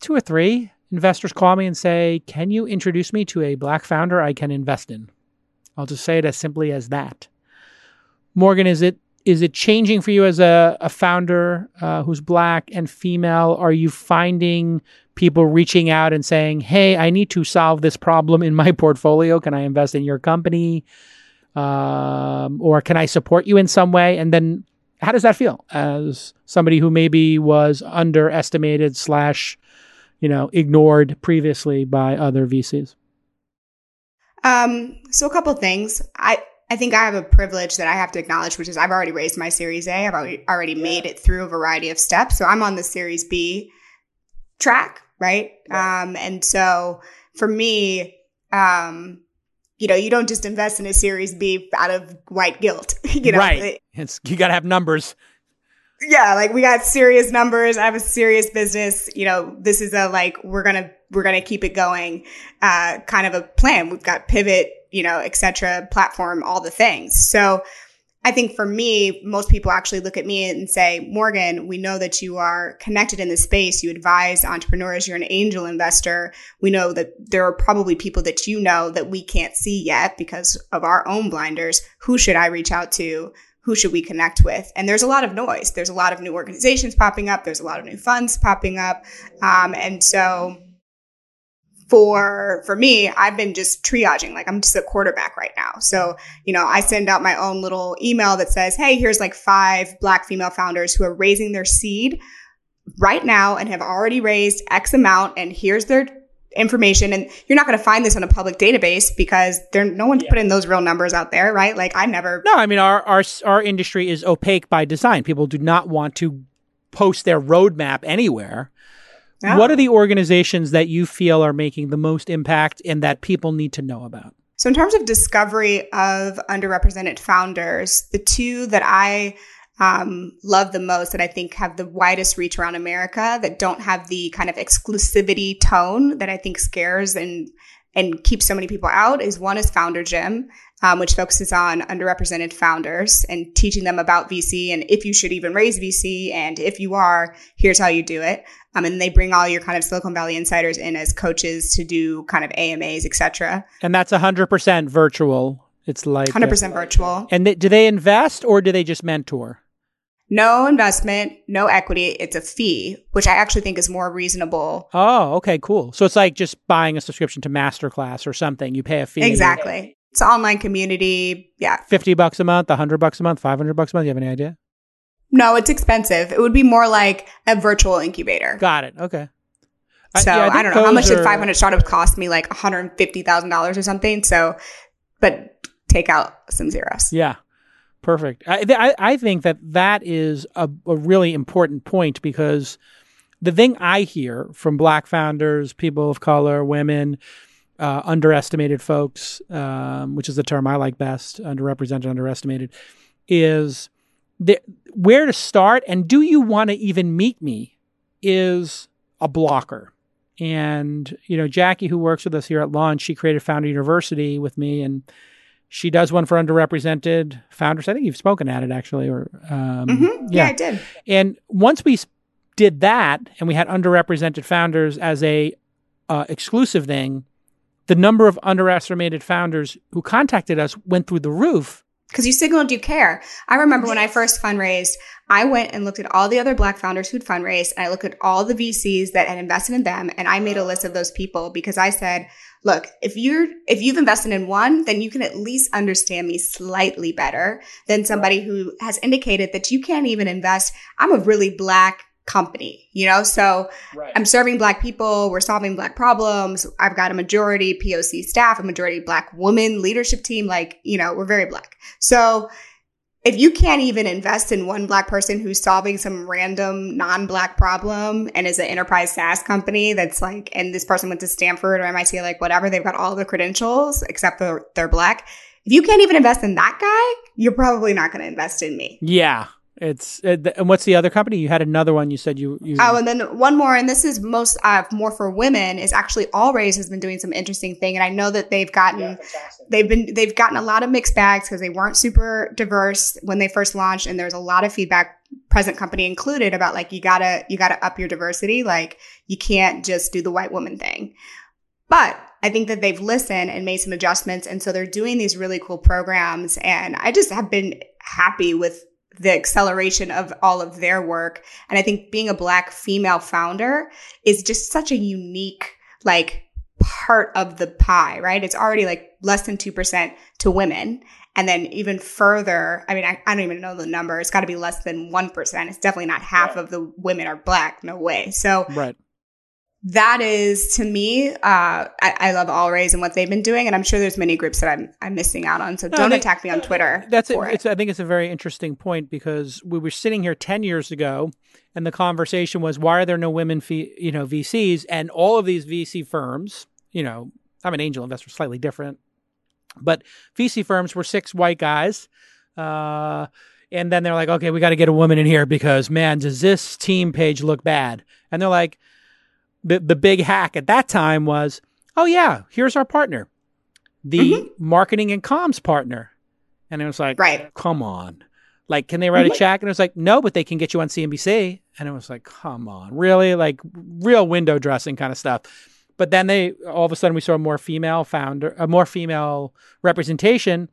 [SPEAKER 2] two or three investors call me and say, Can you introduce me to a black founder I can invest in? I'll just say it as simply as that. Morgan, is it is it changing for you as a, a founder uh, who's black and female? Are you finding people reaching out and saying, "Hey, I need to solve this problem in my [LAUGHS] portfolio. Can I invest in your company, um, or can I support you in some way?" And then, how does that feel as somebody who maybe was underestimated slash, you know, ignored previously by other VCs?
[SPEAKER 4] Um, so a couple things. I I think I have a privilege that I have to acknowledge, which is I've already raised my Series A. I've already already made it through a variety of steps. So I'm on the Series B track right? Um, and so for me, um, you know, you don't just invest in a Series B out of white guilt. [LAUGHS] you know,
[SPEAKER 2] right? It's you got to have numbers.
[SPEAKER 4] Yeah, like we got serious numbers. I have a serious business. You know, this is a like we're gonna we're gonna keep it going, uh, kind of a plan. We've got pivot, you know, etc. Platform, all the things. So I think for me, most people actually look at me and say, Morgan, we know that you are connected in the space. You advise entrepreneurs. You're an angel investor. We know that there are probably people that you know that we can't see yet because of our own blinders. Who should I reach out to? who should we connect with? And there's a lot of noise. There's a lot of new organizations popping up. There's a lot of new funds popping up. Um, and so for for me, I've been just triaging. Like I'm just a quarterback right now. So, you know, I send out my own little email that says, "Hey, here's like five black female founders who are raising their seed right now and have already raised X amount and here's their information and you're not going to find this on a public database because there no one's yeah. putting those real numbers out there right like i never
[SPEAKER 2] no i mean our our our industry is opaque by design people do not want to post their roadmap anywhere what are the organizations that you feel are making the most impact and that people need to know about?
[SPEAKER 4] So, in terms of discovery of underrepresented founders, the two that I um, love the most that I think have the widest reach around America that don't have the kind of exclusivity tone that I think scares and and keeps so many people out is one is Founder Gym, um, which focuses on underrepresented founders and teaching them about VC and if you should even raise VC and if you are, here's how you do it. Um, and they bring all your kind of Silicon Valley insiders in as coaches to do kind of AMAs, etc.
[SPEAKER 2] And that's 100% virtual. It's like
[SPEAKER 4] 100% virtual.
[SPEAKER 2] And they, do they invest or do they just mentor?
[SPEAKER 4] No investment, no equity. It's a fee, which I actually think is more reasonable.
[SPEAKER 2] Oh, okay, cool. So it's like just buying a subscription to Masterclass or something. You pay a fee.
[SPEAKER 4] Exactly. It's online community. Yeah.
[SPEAKER 2] 50 bucks a month, 100 bucks a month, 500 bucks a month. You have any idea?
[SPEAKER 4] No, it's expensive. It would be more like a virtual incubator.
[SPEAKER 2] Got it. Okay.
[SPEAKER 4] So I, yeah, I, I don't know how much are... did 500 startups cost me, like $150,000 or something. So, but take out some zeros.
[SPEAKER 2] Yeah. Perfect. I, I, I think that that is a, a really important point because the thing I hear from black founders, people of color, women, uh, underestimated folks, um, which is the term I like best, underrepresented, underestimated, is the, where to start and do you want to even meet me is a blocker. And, you know, Jackie, who works with us here at Launch, she created Founder University with me and she does one for underrepresented founders. I think you've spoken at it actually, or
[SPEAKER 4] um, mm-hmm. yeah. yeah, I did.
[SPEAKER 2] And once we did that, and we had underrepresented founders as a uh, exclusive thing, the number of underestimated founders who contacted us went through the roof
[SPEAKER 4] because you signaled you care. I remember when I first fundraised, I went and looked at all the other black founders who'd fundraised and I looked at all the VCs that had invested in them and I made a list of those people because I said, look, if you're if you've invested in one, then you can at least understand me slightly better than somebody who has indicated that you can't even invest. I'm a really black company, you know? So right. I'm serving black people. We're solving black problems. I've got a majority POC staff, a majority black woman leadership team. Like, you know, we're very black. So if you can't even invest in one black person who's solving some random non-black problem and is an enterprise SaaS company that's like, and this person went to Stanford or MIT, like whatever, they've got all the credentials except they're, they're black. If you can't even invest in that guy, you're probably not going to invest in me.
[SPEAKER 2] Yeah. It's uh, and what's the other company? You had another one. You said you. you...
[SPEAKER 4] Oh, and then one more, and this is most uh, more for women. Is actually All Raise has been doing some interesting thing, and I know that they've gotten yeah, they've been they've gotten a lot of mixed bags because they weren't super diverse when they first launched, and there's a lot of feedback, present company included, about like you gotta you gotta up your diversity, like you can't just do the white woman thing, but I think that they've listened and made some adjustments. And so they're doing these really cool programs. And I just have been happy with the acceleration of all of their work. And I think being a black female founder is just such a unique, like, part of the pie, right? It's already like less than 2% to women. And then even further, I mean, I, I don't even know the number. It's got to be less than 1%. It's definitely not half right. of the women are black. No way. So,
[SPEAKER 2] right
[SPEAKER 4] that is to me, uh, I, I, love All Raise and what they've been doing, and I'm sure there's many groups that I'm I'm missing out on. So no, don't they, attack me on Twitter.
[SPEAKER 2] That's it. It's, I think it's a very interesting point because we were sitting here ten years ago, and the conversation was, why are there no women, fee, you know, VCs? And all of these VC firms, you know, I'm an angel investor, slightly different, but VC firms were six white guys. Uh, and then they're like, okay, we got to get a woman in here because man, does this team page look bad? And they're like the, the big hack at that time was, oh yeah, here's our partner, the mm-hmm. marketing and comms partner. And it was like,
[SPEAKER 4] right.
[SPEAKER 2] come on. Like, can they write a check? And it was like, no, but they can get you on CNBC. And it was like, come on, really? Like real window dressing kind of stuff. But then they all of a sudden we saw a more female founder, a more female representation.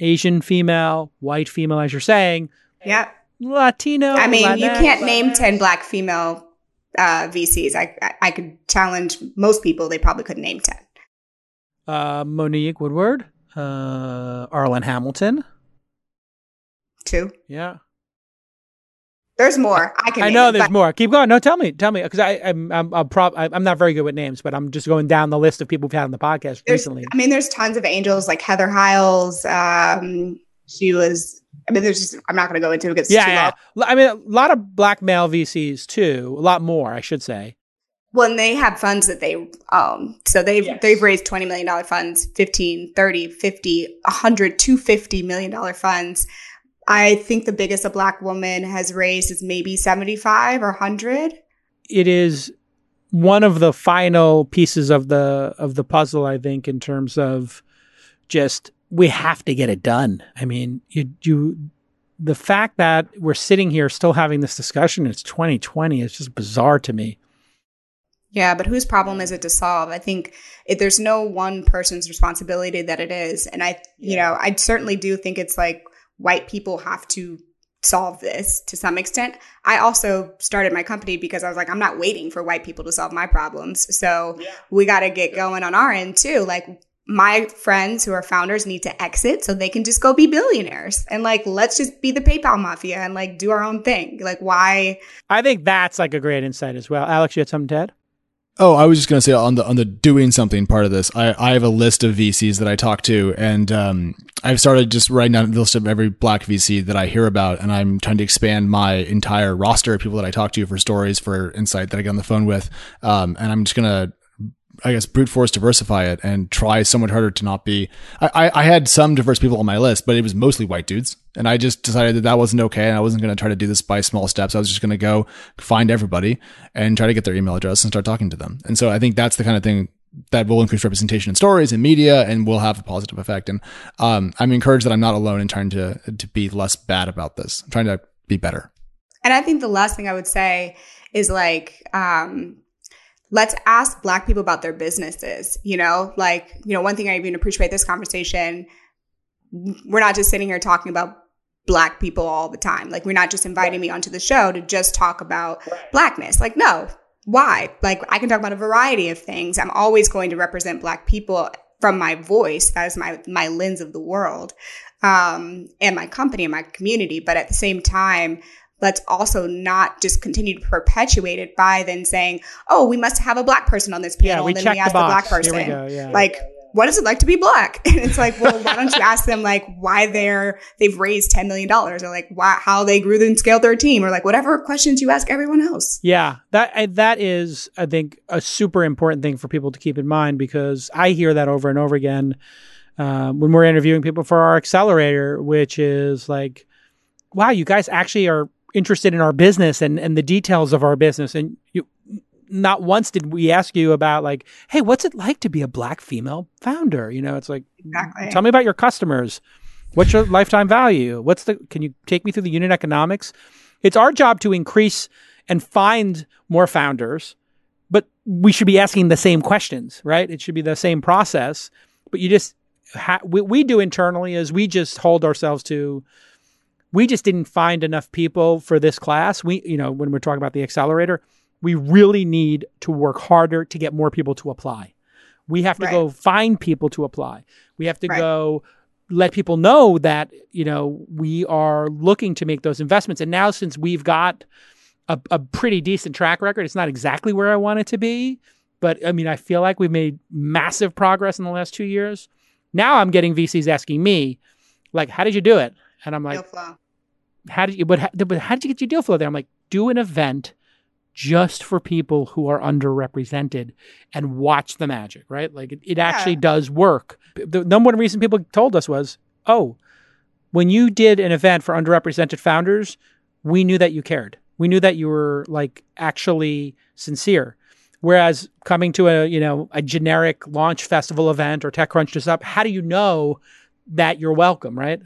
[SPEAKER 2] Asian female, white female, as you're saying.
[SPEAKER 4] Yeah.
[SPEAKER 2] Latino.
[SPEAKER 4] I mean,
[SPEAKER 2] Latinx.
[SPEAKER 4] you can't name 10 black female uh, VCs. I, I, could challenge most people. They probably couldn't name 10.
[SPEAKER 2] Uh, Monique Woodard, uh, Arlan Hamilton.
[SPEAKER 4] Two.
[SPEAKER 2] Yeah.
[SPEAKER 4] There's more. I can.
[SPEAKER 2] I know
[SPEAKER 4] it,
[SPEAKER 2] there's
[SPEAKER 4] but
[SPEAKER 2] more. Keep going. No, tell me, tell me, because I, I'm, I'm, I'm, prob- I'm not very good with names, but I'm just going down the list of people we've had on the podcast
[SPEAKER 4] There's,
[SPEAKER 2] recently.
[SPEAKER 4] I mean, there's tons of angels like Heather Hiles. Um, she was. I mean, there's just. I'm not going to go into it because
[SPEAKER 2] Yeah,
[SPEAKER 4] too
[SPEAKER 2] yeah.
[SPEAKER 4] long.
[SPEAKER 2] I mean, a lot of black male VCs too. A lot more, I should say.
[SPEAKER 4] Well, and they have funds that they own. So they've
[SPEAKER 2] Yes.
[SPEAKER 4] they've raised 20 million dollar funds, 15, 30, 50, 100, 250 million dollar funds. I think the biggest a black woman has raised is maybe 75 or 100.
[SPEAKER 2] It is one of the final pieces of the of the puzzle, I think, in terms of just we have to get it done. I mean, you you the fact that we're sitting here still having this discussion, it's 2020, it's just bizarre to me.
[SPEAKER 4] Yeah, but whose problem is it to solve? I think if there's no one person's responsibility that it is. And I, you know, I certainly do think it's like white people have to solve this to some extent. I also started my company because I was like, I'm not waiting for white people to solve my problems. So we got to get going on our end too. Like, my friends who are founders need to exit so they can just go be billionaires and like let's just be the PayPal mafia and like do our own thing. Like why
[SPEAKER 2] I think that's like a great insight as well. Alex, you had something to add?
[SPEAKER 3] Oh, I was just gonna say on the on the doing something part of this, I, I have a list of VCs that I talk to, and um, I've started just writing down the list of every black VC that I hear about, and I'm trying to expand my entire roster of people that I talk to for stories, for insight that I get on the phone with, um, and I'm just gonna. I guess brute force diversify it and try somewhat harder to not be. I, I, I had some diverse people on my list, but it was mostly white dudes, and I just decided that that wasn't okay, and I wasn't going to try to do this by small steps. I was just going to go find everybody and try to get their email address and start talking to them. And so I think that's the kind of thing that will increase representation in stories and media and will have a positive effect. And um, I'm encouraged that I'm not alone in trying to to be less bad about this. I'm trying to be better.
[SPEAKER 4] And I think the last thing I would say is like, um, let's ask Black people about their businesses. You know, like, you know, one thing I even appreciate this conversation, we're not just sitting here talking about Black people all the time. Like, we're not just inviting me onto the show to just talk about Blackness. Like, no, why? Like, I can talk about a variety of things. I'm always going to represent Black people from my voice. That is my, my lens of the world. Um, and my company and my community. But at the same time, let's also not just continue to perpetuate it by then saying, "Oh, we must have a black person on this panel."
[SPEAKER 2] Yeah, we
[SPEAKER 4] and then
[SPEAKER 2] check
[SPEAKER 4] we
[SPEAKER 2] the
[SPEAKER 4] ask the, black
[SPEAKER 2] box.
[SPEAKER 4] person,
[SPEAKER 2] Here we go, yeah.
[SPEAKER 4] like, "What is it like to be black?" [LAUGHS] And it's like, well, why don't you ask them like why they're they've raised ten million dollars, or like why how they grew and scaled their team, or like whatever questions you ask everyone else.
[SPEAKER 2] Yeah, that that is, I think, a super important thing for people to keep in mind because I hear that over and over again uh, when we're interviewing people for our accelerator, which is like, "Wow, you guys actually are interested in our business and and the details of our business." And you, not once did we ask you about like, "Hey, what's it like to be a black female founder?" You know, it's like,
[SPEAKER 4] Exactly.
[SPEAKER 2] tell me about your customers. What's your lifetime value? What's the? Can you take me through the unit economics? It's our job to increase and find more founders, but we should be asking the same questions, right? It should be the same process. But you just ha- we, we do internally is we just hold ourselves to. We just didn't find enough people for this class. We, you know, when we're talking about the accelerator, we really need to work harder to get more people to apply. We have to
[SPEAKER 4] Right.
[SPEAKER 2] go find people to apply. We have to
[SPEAKER 4] Right.
[SPEAKER 2] go let people know that you know we are looking to make those investments. And now, since we've got a, a pretty decent track record, it's not exactly where I want it to be, but I mean, I feel like we've made massive progress in the last two years. Now I'm getting VCs asking me, like, "How did you do it?" And I'm like,
[SPEAKER 4] Deal flow.
[SPEAKER 2] how did you but how, but how did you get your deal flow there? I'm like do an event just for people who are underrepresented and watch the magic right? Like it, it actually does work. The number one reason people told us was oh when you did an event for underrepresented founders we knew that you cared. We knew that you were like actually sincere. Whereas coming to a you know a generic launch festival event or techcrunch just up how do you know that you're welcome right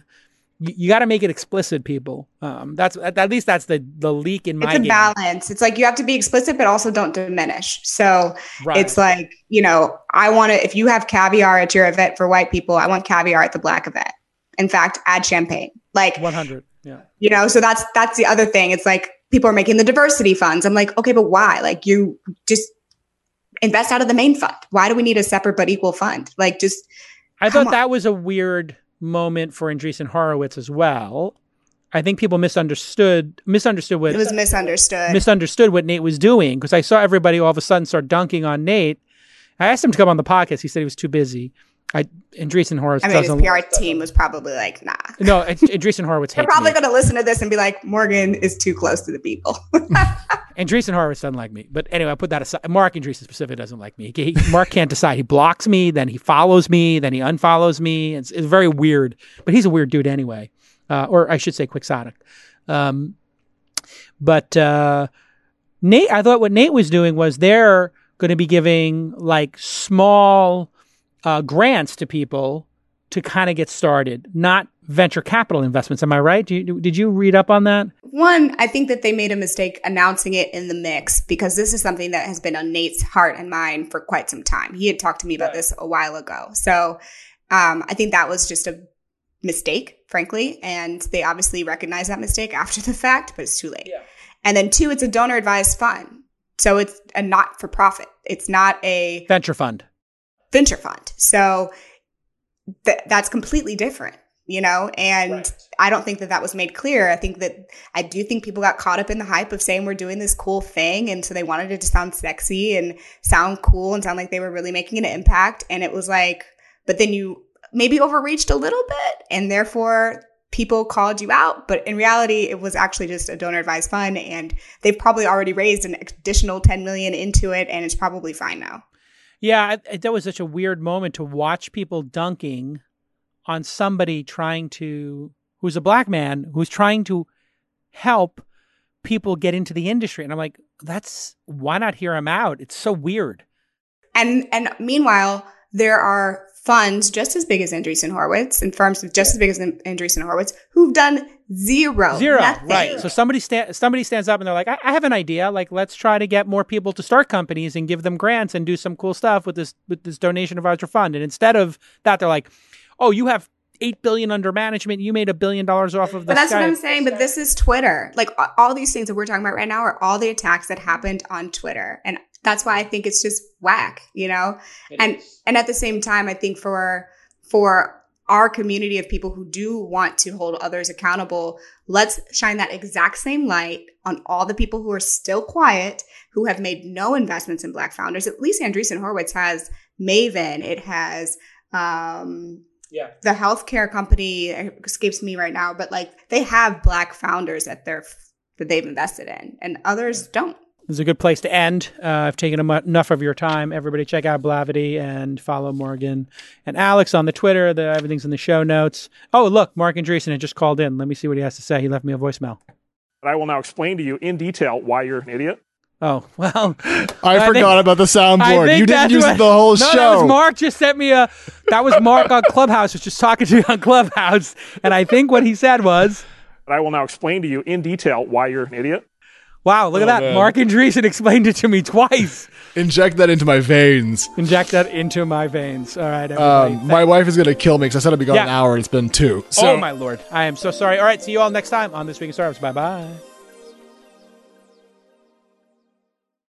[SPEAKER 2] you, you got to make it explicit people um, that's at, at least that's the the leak in my
[SPEAKER 4] It's a
[SPEAKER 2] game.
[SPEAKER 4] balance. It's like you have to be explicit, but also don't diminish. So
[SPEAKER 2] right.
[SPEAKER 4] it's like you know, I want to. If you have caviar at your event for white people, I want caviar at the black event. In fact, add champagne. Like
[SPEAKER 2] 100. Yeah.
[SPEAKER 4] You know, so that's that's the other thing. It's like people are making the diversity funds. I'm like, okay, but why? Like you just invest out of the main fund. Why do we need a separate but equal fund? Like just
[SPEAKER 2] I thought on. that was a weird moment for Andreessen Horowitz as well. I think people misunderstood misunderstood what
[SPEAKER 4] it was misunderstood
[SPEAKER 2] misunderstood what Nate was doing because I saw everybody all of a sudden start dunking on Nate. I asked him to come on the podcast. He said he was too busy. I Andreessen Horowitz.
[SPEAKER 4] I mean, his PR team was probably like, "Nah."
[SPEAKER 2] No, [LAUGHS] Andreessen Horowitz.
[SPEAKER 4] They're probably going to listen to this and be like, "Morgan is too close to the people." [LAUGHS]
[SPEAKER 2] Andreessen Horowitz doesn't like me, but anyway, I put that aside. Marc Andreessen specifically doesn't like me. He, Marc can't decide. He blocks me, then he follows me, then he unfollows me. It's, it's very weird, but he's a weird dude anyway, uh, or I should say, quixotic. Um, but uh, Nate, I thought what Nate was doing was they're going to be giving like small uh, grants to people to kind of get started, not venture capital investments. Am I right? You, did you read up on that?
[SPEAKER 4] One, I think that they made a mistake announcing it in the mix because this is something that has been on Nate's heart and mind for quite some time. He had talked to me about this a while ago. So um, I think that was just a mistake, frankly. And they obviously recognize that mistake after the fact, but it's too late. Yeah. And then two, it's a donor advised fund. So it's a not for profit. It's not a
[SPEAKER 2] venture fund
[SPEAKER 4] venture fund. So th- that's completely different, you know? And right. I don't think that that was made clear. I think that I do think people got caught up in the hype of saying we're doing this cool thing. And so they wanted it to sound sexy and sound cool and sound like they were really making an impact. And it was like, but then you maybe overreached a little bit and therefore people called you out but in reality it was actually just a donor advised fund and they've probably already raised an additional 10 million into it and it's probably fine now
[SPEAKER 2] yeah, that was such a weird moment to watch people dunking on somebody trying to, who's a black man, who's trying to help people get into the industry. And I'm like, that's why not hear him out? It's so weird.
[SPEAKER 4] And and meanwhile, there are funds just as big as Andreessen Horowitz and firms just as big as Andreessen Horowitz who've done zero,
[SPEAKER 2] zero, nothing. right? So somebody sta- somebody stands up and they're like, I-, I have an idea. Like, let's try to get more people to start companies and give them grants and do some cool stuff with this with this donation of advisor fund. And instead of that, they're like, Oh, you have eight billion under management. You made a billion dollars off of the.
[SPEAKER 4] But that's what I'm saying. But this is Twitter. Like all these things that we're talking about right now are all the attacks that happened on Twitter, and that's why I think it's just whack, you know? It and is. and at the same time, I think for for our community of people who do want to hold others accountable, let's shine that exact same light on all the people who are still quiet, who have made no investments in Black founders. At least Andreessen Horowitz has Maven. It has um, yeah. the healthcare company escapes me right now, but like they have Black founders that they're that they've invested in, and others don't.
[SPEAKER 2] This is a good place to end. Uh, I've taken enough of your time. Everybody, check out Blavity and follow Morgan and Alex on the Twitter. The everything's in the show notes. Oh, look, Marc Andreessen had just called in. Let me see what he has to say. He left me a voicemail.
[SPEAKER 5] But I will now explain to you in detail why you're an idiot.
[SPEAKER 2] Oh well,
[SPEAKER 3] I, [LAUGHS] I forgot think, about the soundboard. You didn't use what, the whole
[SPEAKER 2] no,
[SPEAKER 3] show.
[SPEAKER 2] That was Marc just sent me a. That was Marc on Clubhouse. Was just talking to you on Clubhouse, and I think what he said was.
[SPEAKER 5] But I will now explain to you in detail why you're an idiot.
[SPEAKER 2] Wow, look oh, at that. Man. Marc Andreessen [LAUGHS] explained it to me twice.
[SPEAKER 3] Inject that into my veins.
[SPEAKER 2] Inject that into my veins. All right.
[SPEAKER 3] Um, my wife is going to kill me because I said I'd be gone yeah. an hour and it's been two.
[SPEAKER 2] So. Oh, my Lord. I am so sorry. All right. See you all next time on This Week in Startups. Bye bye.